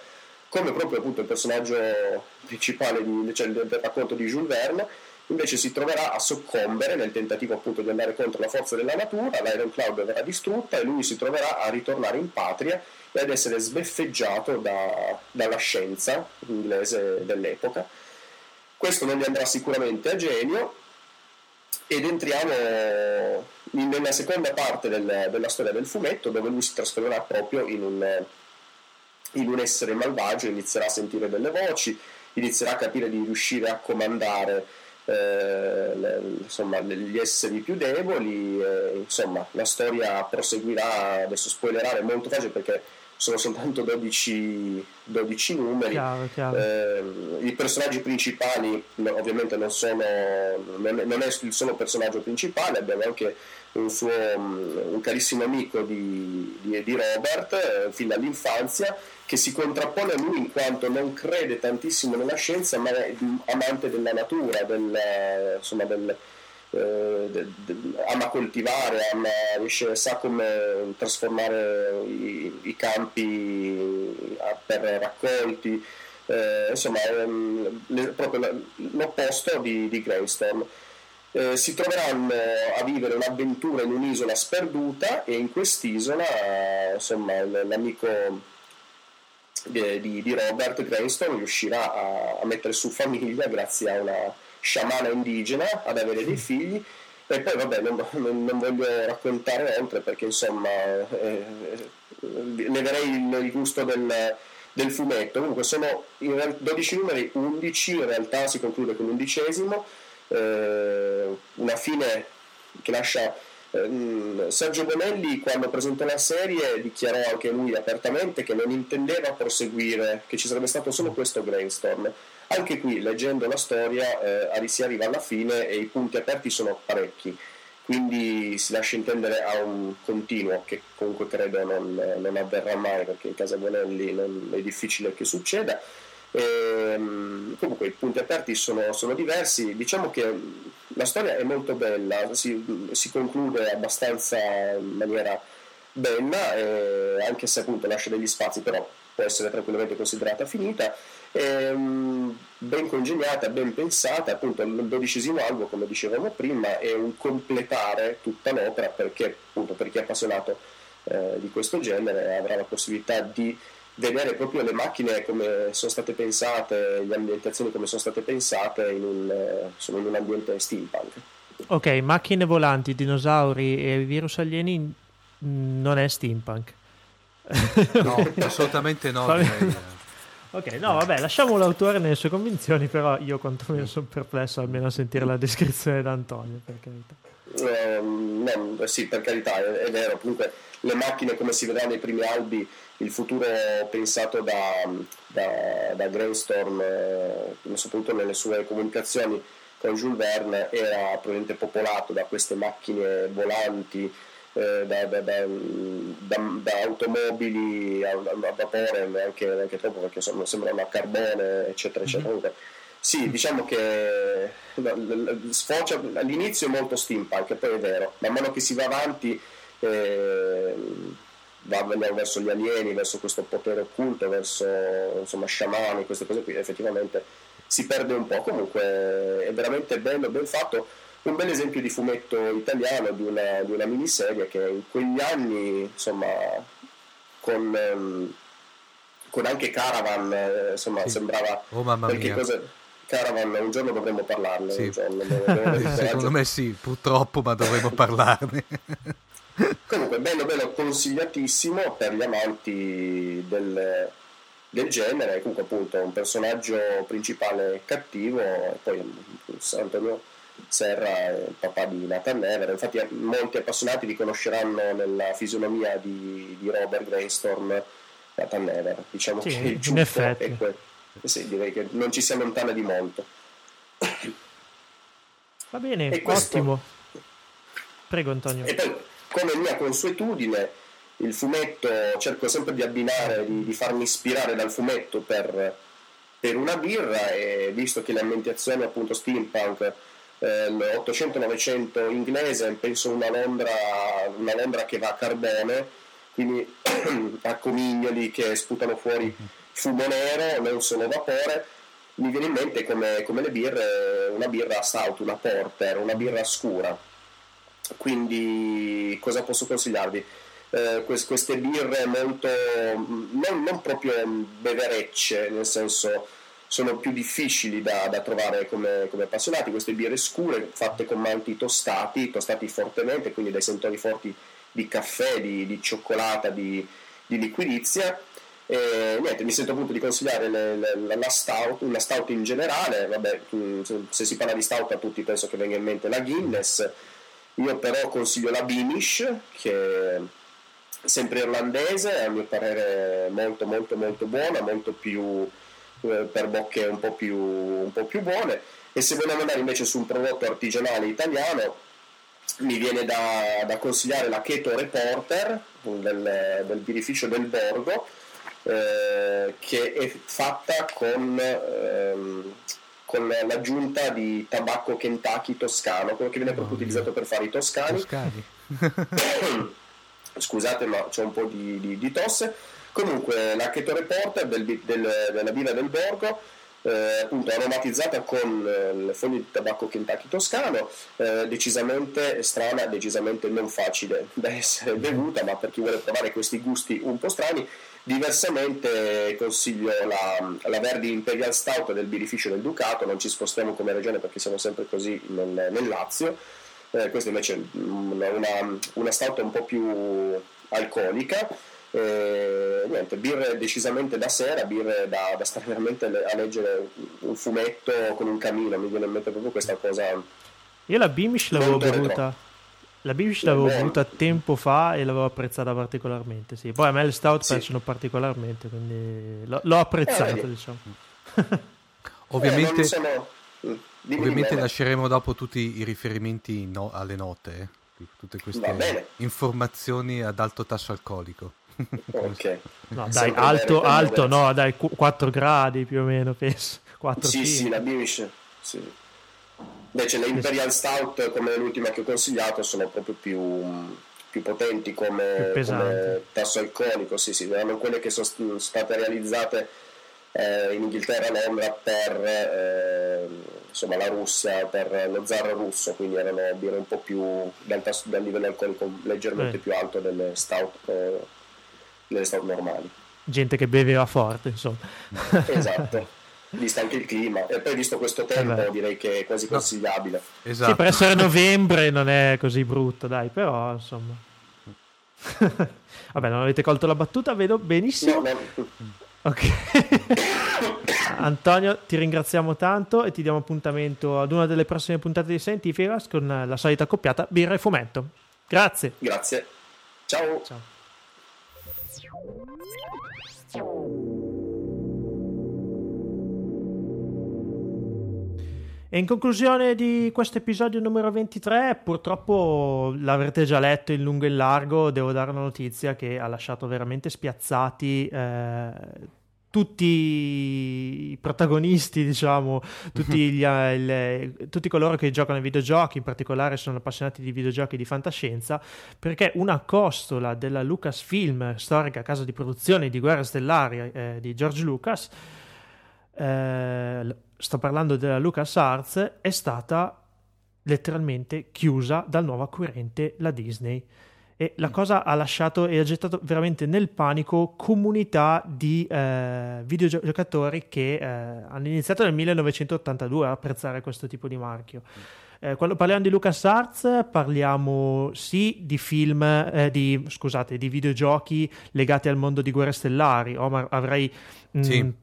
come proprio appunto il personaggio principale di, cioè, del, del racconto di Jules Verne, invece si troverà a soccombere nel tentativo appunto di andare contro la forza della natura, l'Iron Cloud verrà distrutta e lui si troverà a ritornare in patria e ad essere sbeffeggiato da, dalla scienza inglese dell'epoca. Questo non gli andrà sicuramente a genio ed entriamo nella seconda parte del, della storia del fumetto dove lui si trasformerà proprio in un, in un essere malvagio, inizierà a sentire delle voci, inizierà a capire di riuscire a comandare eh, le, insomma, gli esseri più deboli, eh, insomma la storia proseguirà, adesso spoilerare è molto facile perché sono soltanto 12, 12 numeri. Chiaro, chiaro. Eh, I personaggi principali no, ovviamente non sono, non è il solo personaggio principale, abbiamo anche un suo un carissimo amico di, di, di Robert eh, fin dall'infanzia che si contrappone a lui in quanto non crede tantissimo nella scienza ma è amante della natura, del, insomma, del, eh, de, de, ama coltivare, ama, riesce, sa come trasformare i, i campi per raccolti, eh, insomma è le, proprio l'opposto di, di Greystorm. Eh, si troveranno a vivere un'avventura in un'isola sperduta e in quest'isola insomma, l'amico di, di, Robert Greystone riuscirà a, a, mettere su famiglia grazie a una sciamana indigena, ad avere dei figli. E poi vabbè non, non, non voglio raccontare oltre perché insomma eh, leverei il, il gusto del, del, fumetto. Comunque sono 12 numeri 11 in realtà si conclude con l'undicesimo. Eh, una fine che lascia eh, Sergio Bonelli quando presentò la serie dichiarò anche lui apertamente che non intendeva proseguire, che ci sarebbe stato solo questo brainstorm. Anche qui, leggendo la storia, eh, si arriva alla fine e i punti aperti sono parecchi, quindi si lascia intendere a un continuo che comunque credo non, non avverrà mai perché in casa Bonelli non, è difficile che succeda. E, ehm, comunque i punti aperti sono, sono, diversi, diciamo che la storia è molto bella, si, si conclude abbastanza in maniera bella, eh, anche se appunto lascia degli spazi, però può essere tranquillamente considerata finita. È, ben congegnata, ben pensata, appunto il dodicesimo albo, come dicevamo prima, è un completare tutta l'opera perché appunto per chi è appassionato eh, di questo genere avrà la possibilità di vedere proprio le macchine come sono state pensate, le ambientazioni come sono state pensate in un, eh, sono in un ambiente steampunk. Ok, macchine volanti, dinosauri e virus alieni non è steampunk. No, assolutamente no. ok, no, vabbè, lasciamo l'autore nelle sue convinzioni, però io quantomeno sono perplesso almeno a sentire la descrizione da Antonio, per carità. Eh, no, sì, per carità, è, è vero, comunque le macchine come si vedrà nei primi albi il futuro pensato da, da, da Brainstorm, eh, soprattutto nelle sue comunicazioni con Jules Verne, era probabilmente popolato da queste macchine volanti, eh, da, da, automobili a, a vapore, neanche, neanche, troppo perché insomma, sembrano a carbone, eccetera, eccetera. Mm-hmm. Sì, diciamo che sfocia, all'inizio è molto steampunk, poi è vero, man mano che si va avanti eh, andiamo verso gli alieni, verso questo potere occulto, verso insomma sciamani, queste cose qui, effettivamente si perde un po'. Comunque è veramente bello, ben fatto. Un bel esempio di fumetto italiano, di una, di una miniserie che in quegli anni, insomma, con, um, con anche Caravan, eh, insomma, sì. sembrava oh, mamma mia. Cose, Caravan, un giorno dovremmo parlarne. Sì. Giorno, Secondo me sì, purtroppo, ma dovremmo parlarne. Comunque, bello, bello, consigliatissimo per gli amanti del, del genere. Comunque, appunto, un personaggio principale cattivo, e poi Antonio Serra è il papà di Nathan Never. Infatti, molti appassionati riconosceranno nella fisionomia di, di Robert Brainstorm Nathan Never. Diciamo sì, che il in effetti. è quel. Sì, direi che non ci si allontana di molto. Va bene, questo... ottimo. Prego Antonio. E poi come mia consuetudine, il fumetto cerco sempre di abbinare, di, di farmi ispirare dal fumetto per, per, una birra e visto che le ambientazioni appunto steampunk eh, 800-900 inglese, penso una Londra, una Londra che va a carbone, quindi a comignoli che sputano fuori fumo nero, non solo vapore, mi viene in mente come, come le birre, una birra stout, una porter, una birra scura. Quindi cosa posso consigliarvi? Eh, queste birre molto non, non, proprio beverecce, nel senso sono più difficili da, da trovare come, come, appassionati, queste birre scure fatte con malti tostati, tostati fortemente, quindi dai sentori forti di caffè, di, di cioccolata, di, di liquidizia e niente, mi sento appunto di consigliare le, le, la, stout, la stout in generale, vabbè, mm, se si parla di stout a tutti penso che venga in mente la Guinness, io però consiglio la Beamish, che è sempre irlandese, a mio parere molto molto molto buona, molto più eh, per bocche un po, più, un po' più buone, e se vogliamo andare invece su un prodotto artigianale italiano, mi viene da, da consigliare la Keto Reporter del, del birrificio del Borgo, eh, che è fatta con, ehm, con, l'aggiunta di tabacco Kentucky toscano, quello che viene proprio utilizzato per fare i toscani. toscani. Scusate, ma c'è un po' di, di, di tosse. Comunque, la Keto Reporter del, del, della Villa del Borgo eh, appunto aromatizzata con eh, le foglie di tabacco Kentucky toscano, eh, decisamente strana, decisamente non facile da essere bevuta, ma per chi vuole provare questi gusti un po' strani, diversamente consiglio la, la Verdi Imperial Stout del birrificio del Ducato, non ci spostiamo come regione perché siamo sempre così nel, nel Lazio, eh, questa invece è una, una stout un po' più alcolica e, niente, birre decisamente da sera, birre da, da, stare veramente a leggere un fumetto con un camino, mi viene in mente proprio questa cosa. Io la Beamish l'avevo bevuta. La Beamish l'avevo bevuta tempo fa e l'avevo apprezzata particolarmente. Sì. Poi a me le stout sì. piacciono particolarmente, quindi l'ho, l'ho apprezzata, eh, diciamo. ovviamente, eh, sono... Mm, ovviamente lasceremo dopo tutti i riferimenti no, alle note, eh? tutte queste informazioni ad alto tasso alcolico ok. No, dai, alto, alto, no, dai, 4 gradi più o meno, penso. 4 sì, sì, la Beamish, sì. Invece le Imperial Stout, come l'ultima che ho consigliato, sono proprio più, più potenti come, più come tasso alcolico, sì, sì, erano quelle che sono state realizzate eh, in Inghilterra, a Londra, per eh, insomma, la Russia, per lo zar russo, quindi erano birre un po' più dal, tasso, dal livello alcolico leggermente eh. più alto delle stout eh, nelle stout normali. Gente che beveva forte, insomma. esatto. Visto anche il clima, e poi visto questo tempo, eh direi che è quasi consigliabile. No. Esatto. Sì, per essere novembre non è così brutto, dai, però insomma. Vabbè, non avete colto la battuta, vedo benissimo. No, no. Ok. Antonio, ti ringraziamo tanto e ti diamo appuntamento ad una delle prossime puntate di Scientificas con la solita coppiata birra e fumetto. Grazie. Grazie. Ciao. Ciao. E in conclusione di questo episodio numero 23, purtroppo l'avrete già letto in lungo e in largo, devo dare una notizia che ha lasciato veramente spiazzati eh, tutti i protagonisti, diciamo, tutti, gli, eh, il, tutti, coloro che giocano ai videogiochi, in particolare sono appassionati di videogiochi di fantascienza, perché una costola della Lucasfilm, storica casa di produzione di Guerre Stellari eh, di George Lucas, eh, sto parlando della LucasArts, è stata letteralmente chiusa dal nuovo acquirente, la Disney e la cosa ha lasciato e ha gettato veramente nel panico comunità di eh, videogiocatori che eh, hanno iniziato nel 1982 a apprezzare questo tipo di marchio. Eh, quando parliamo di LucasArts parliamo sì di film, eh, di, scusate, di videogiochi legati al mondo di Guerre Stellari. Omar, avrei... Mh, sì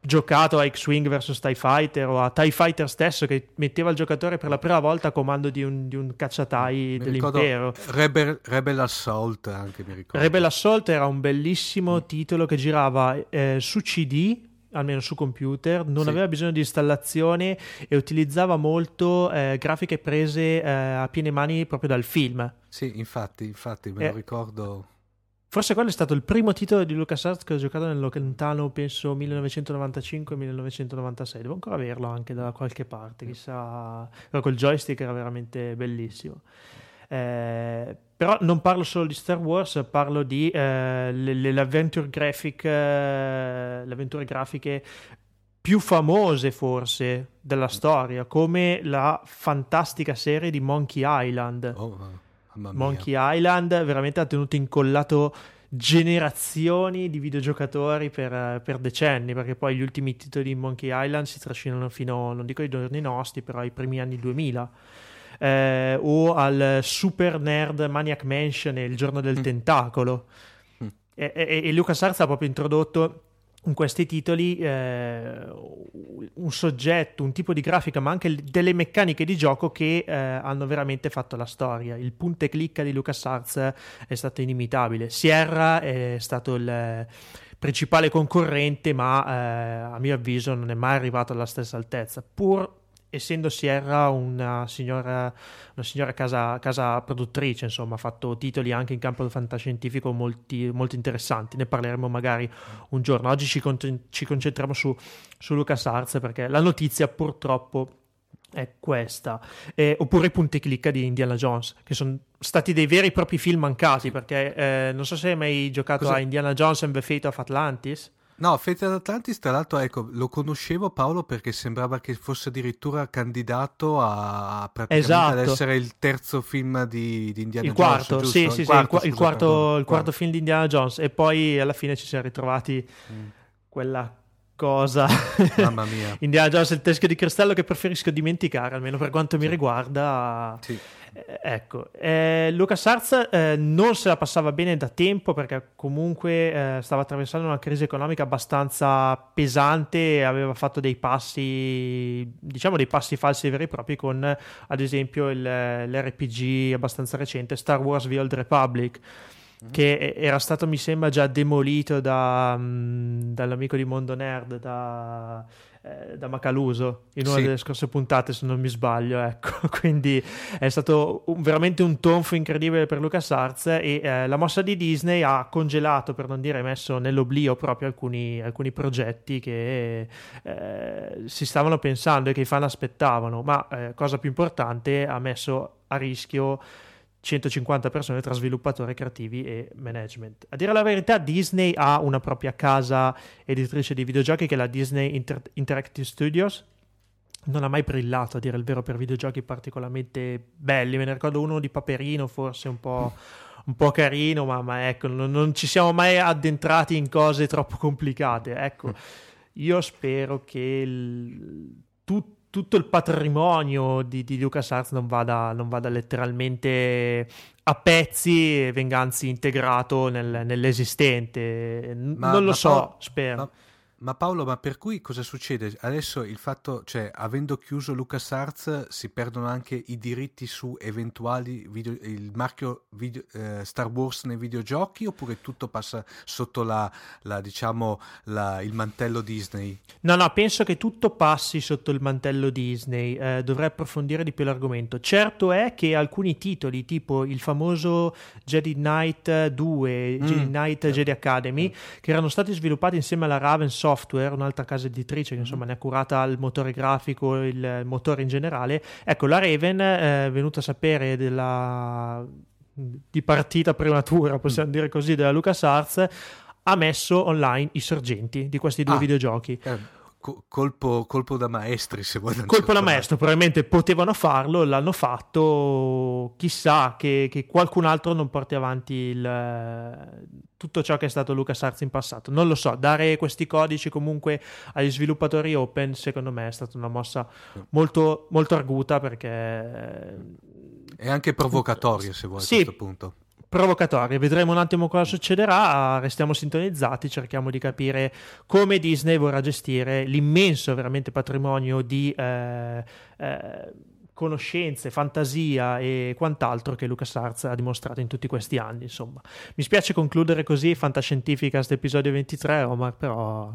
giocato a X-Wing vs TIE Fighter o a TIE Fighter stesso che metteva il giocatore per la prima volta a comando di un, di un cacciatai dell'impero. Rebel, Rebel, Assault anche mi ricordo. Rebel Assault era un bellissimo mm. titolo che girava eh, su CD almeno su computer, non sì. aveva bisogno di installazione e utilizzava molto eh, grafiche prese eh, a piene mani proprio dal film. Sì, infatti, infatti me lo eh, ricordo. Forse quello è stato il primo titolo di LucasArts che ho giocato nel lontano, penso, 1995-1996. Devo ancora averlo anche da qualche parte, chissà. Però col joystick era veramente bellissimo. Eh, però non parlo solo di Star Wars, parlo di eh, le, le, le, adventure graphic, eh, le avventure grafiche più famose forse della storia, come la fantastica serie di Monkey Island. Oh, Monkey Island veramente ha tenuto incollato generazioni di videogiocatori per, per, decenni, perché poi gli ultimi titoli di Monkey Island si trascinano fino, non dico ai giorni nostri, però ai primi anni 2000. Eh, o al Super Nerd Maniac Mansion e il giorno del mm. tentacolo. Mm. E, e, e LucasArts ha proprio introdotto in questi titoli eh, un soggetto, un tipo di grafica, ma anche delle meccaniche di gioco che eh, hanno veramente fatto la storia. Il punta e clicca di LucasArts è stato inimitabile. Sierra è stato il principale concorrente, ma eh, a mio avviso non è mai arrivato alla stessa altezza, pur essendo Sierra una signora, una signora casa, casa, produttrice, insomma, ha fatto titoli anche in campo fantascientifico molti, molto interessanti. Ne parleremo magari un giorno. Oggi ci, con- ci concentriamo su, su LucasArts perché la notizia purtroppo è questa. Eh, oppure i punti clicca di Indiana Jones, che sono stati dei veri e propri film mancati. Perché eh, non so se hai mai giocato Cosa? a Indiana Jones and the Fate of Atlantis. No, Fate Atlantis, tra l'altro, ecco, lo conoscevo Paolo perché sembrava che fosse addirittura candidato a praticamente esatto. ad essere il terzo film di, di Indiana il quarto, Jones. Sì, sì, il quarto, sì, il, scusa, quarto, pardon, il quarto, film di Indiana Jones. E poi alla fine ci siamo ritrovati mm. quella cosa. Mamma mia. Indiana Jones il teschio di cristallo che preferisco dimenticare, almeno per quanto mi riguarda. Sì. Eh, ecco, eh, LucasArts eh, non se la passava bene da tempo perché comunque eh, stava attraversando una crisi economica abbastanza pesante e aveva fatto dei passi, diciamo dei passi falsi veri e propri con ad esempio il, l'RPG abbastanza recente Star Wars The Old Republic mm-hmm. che era stato mi sembra già demolito da, um, dall'amico di Mondo Nerd da eh, da Macaluso in una sì. delle scorse puntate, se non mi sbaglio. Ecco. Quindi è stato un, veramente un tonfo incredibile per LucasArts e eh, la mossa di Disney ha congelato, per non dire messo nell'oblio, proprio alcuni, alcuni progetti che eh, si stavano pensando e che i fan aspettavano, ma eh, cosa più importante, ha messo a rischio 150 persone tra sviluppatori creativi e management. A dire la verità, Disney ha una propria casa editrice di videogiochi che è la Disney Inter- Interactive Studios. Non ha mai brillato, a dire il vero, per videogiochi particolarmente belli. Me ne ricordo uno di Paperino, forse un po', un po carino, ma, ma ecco, non, non, ci siamo mai addentrati in cose troppo complicate. Ecco, mm. io spero che il, tutto tutto il patrimonio di, di LucasArts non vada, non vada letteralmente a pezzi e venga anzi integrato nel, nell'esistente. Ma, non lo so, Paolo, spero. Ma, ma Paolo, ma per cui cosa succede? Adesso il fatto, cioè, avendo chiuso LucasArts, si perdono anche i diritti su eventuali video, il marchio video, eh, Star Wars nei videogiochi oppure tutto passa sotto la, la diciamo, la, il mantello Disney? No, no, penso che tutto passi sotto il mantello Disney. Eh, dovrei approfondire di più l'argomento. Certo è che alcuni titoli, tipo il famoso Jedi Knight 2, mm. Jedi Knight certo. Jedi Academy, mm. che erano stati sviluppati insieme alla Raven Software, Software, un'altra casa editrice che insomma ne ha curata il motore grafico, il motore in generale. Ecco, la Raven eh, è venuta a sapere della di partita prematura, possiamo mm. dire così, della LucasArts, ha messo online i sorgenti di questi due ah, videogiochi. Eh colpo, colpo, da maestri, se vuoi. Colpo da maestro, probabilmente potevano farlo, l'hanno fatto. Chissà che, che qualcun altro non porti avanti il, tutto ciò che è stato LucasArts in passato. Non lo so, dare questi codici comunque agli sviluppatori open, secondo me, è stata una mossa molto, molto arguta perché. È anche provocatoria, se vuoi, sì, a questo punto provocatorie. Vedremo un attimo cosa succederà, restiamo sintonizzati, cerchiamo di capire come Disney vorrà gestire l'immenso veramente patrimonio di eh, eh, conoscenze, fantasia e quant'altro che LucasArts ha dimostrato in tutti questi anni. Insomma, mi spiace concludere così Fantascientificast episodio 23, Omar, però...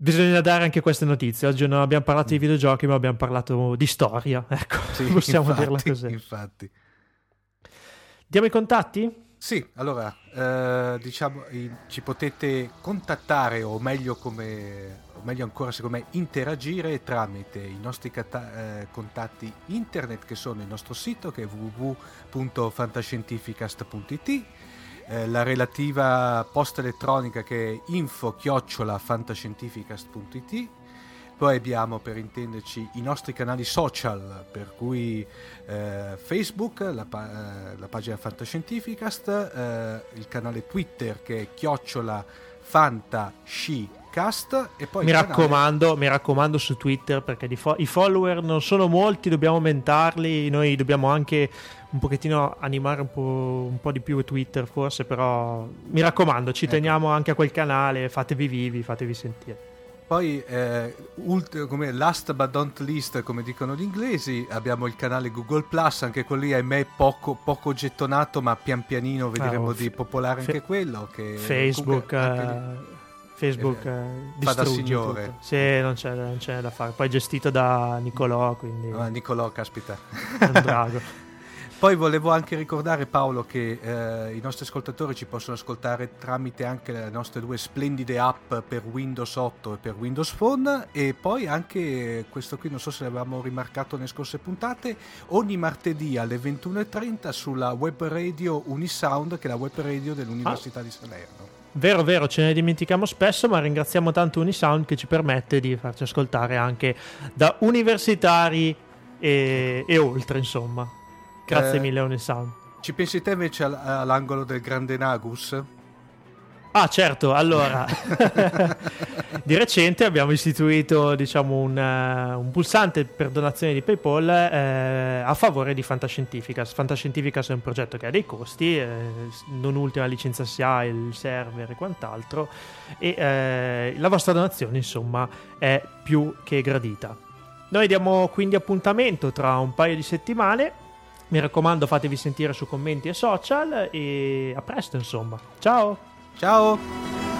Bisogna dare anche queste notizie. Oggi non abbiamo parlato di mm. videogiochi, ma abbiamo parlato di storia. Ecco, sì, possiamo infatti, dirla così. Infatti. Diamo i contatti? Sì, allora, eh, diciamo, ci potete contattare o meglio, come, o meglio ancora secondo me interagire tramite i nostri cata- eh, contatti internet che sono il nostro sito che è www.fantascientificast.it eh, la relativa posta elettronica che è info-fantascientificast.it poi abbiamo per intenderci i nostri canali social, per cui eh, Facebook, la, pa- eh, la, pagina Fantascientificast, eh, il canale Twitter che è chiocciola fantascicast e poi mi raccomando, mi raccomando su Twitter perché fo- i follower non sono molti, dobbiamo aumentarli, noi dobbiamo anche un pochettino animare un po', un po', di più Twitter forse, però mi raccomando, ci ecco. teniamo anche a quel canale, fatevi vivi, fatevi sentire. Poi, eh, ult- come last but not least, come dicono gli inglesi, abbiamo il canale Google Plus, anche quello lì ahimè poco, poco gettonato, ma pian pianino vedremo ah, di popolare anche quello. Che Facebook, comunque, Facebook eh, eh, fa da signore. Tutto. Sì, non c'è, non c'è, da fare. Poi gestito da Nicolò, quindi... Ah, Nicolò, caspita. un drago. Poi volevo anche ricordare Paolo che eh, i nostri ascoltatori ci possono ascoltare tramite anche le nostre due splendide app per Windows 8 e per Windows Phone e poi anche questo qui non so se l'avevamo rimarcato nelle scorse puntate ogni martedì alle 21.30 sulla web radio Unisound che è la web radio dell'Università ah. di Salerno. Vero, vero, ce ne dimentichiamo spesso, ma ringraziamo tanto Unisound che ci permette di farci ascoltare anche da universitari e, e oltre, insomma. Grazie eh, mille Onisound. Ci pensi te invece all'angolo del grande Nagus? Ah certo, allora di recente abbiamo istituito diciamo, un, uh, un, pulsante per donazione di PayPal eh, a favore di Fantascientificas. Fantascientificas è un progetto che ha dei costi, eh, non ultima licenza SIA, il server e quant'altro e eh, la vostra donazione insomma è più che gradita. Noi diamo quindi appuntamento tra un paio di settimane mi raccomando, fatevi sentire su commenti e social e a presto, insomma. Ciao! Ciao!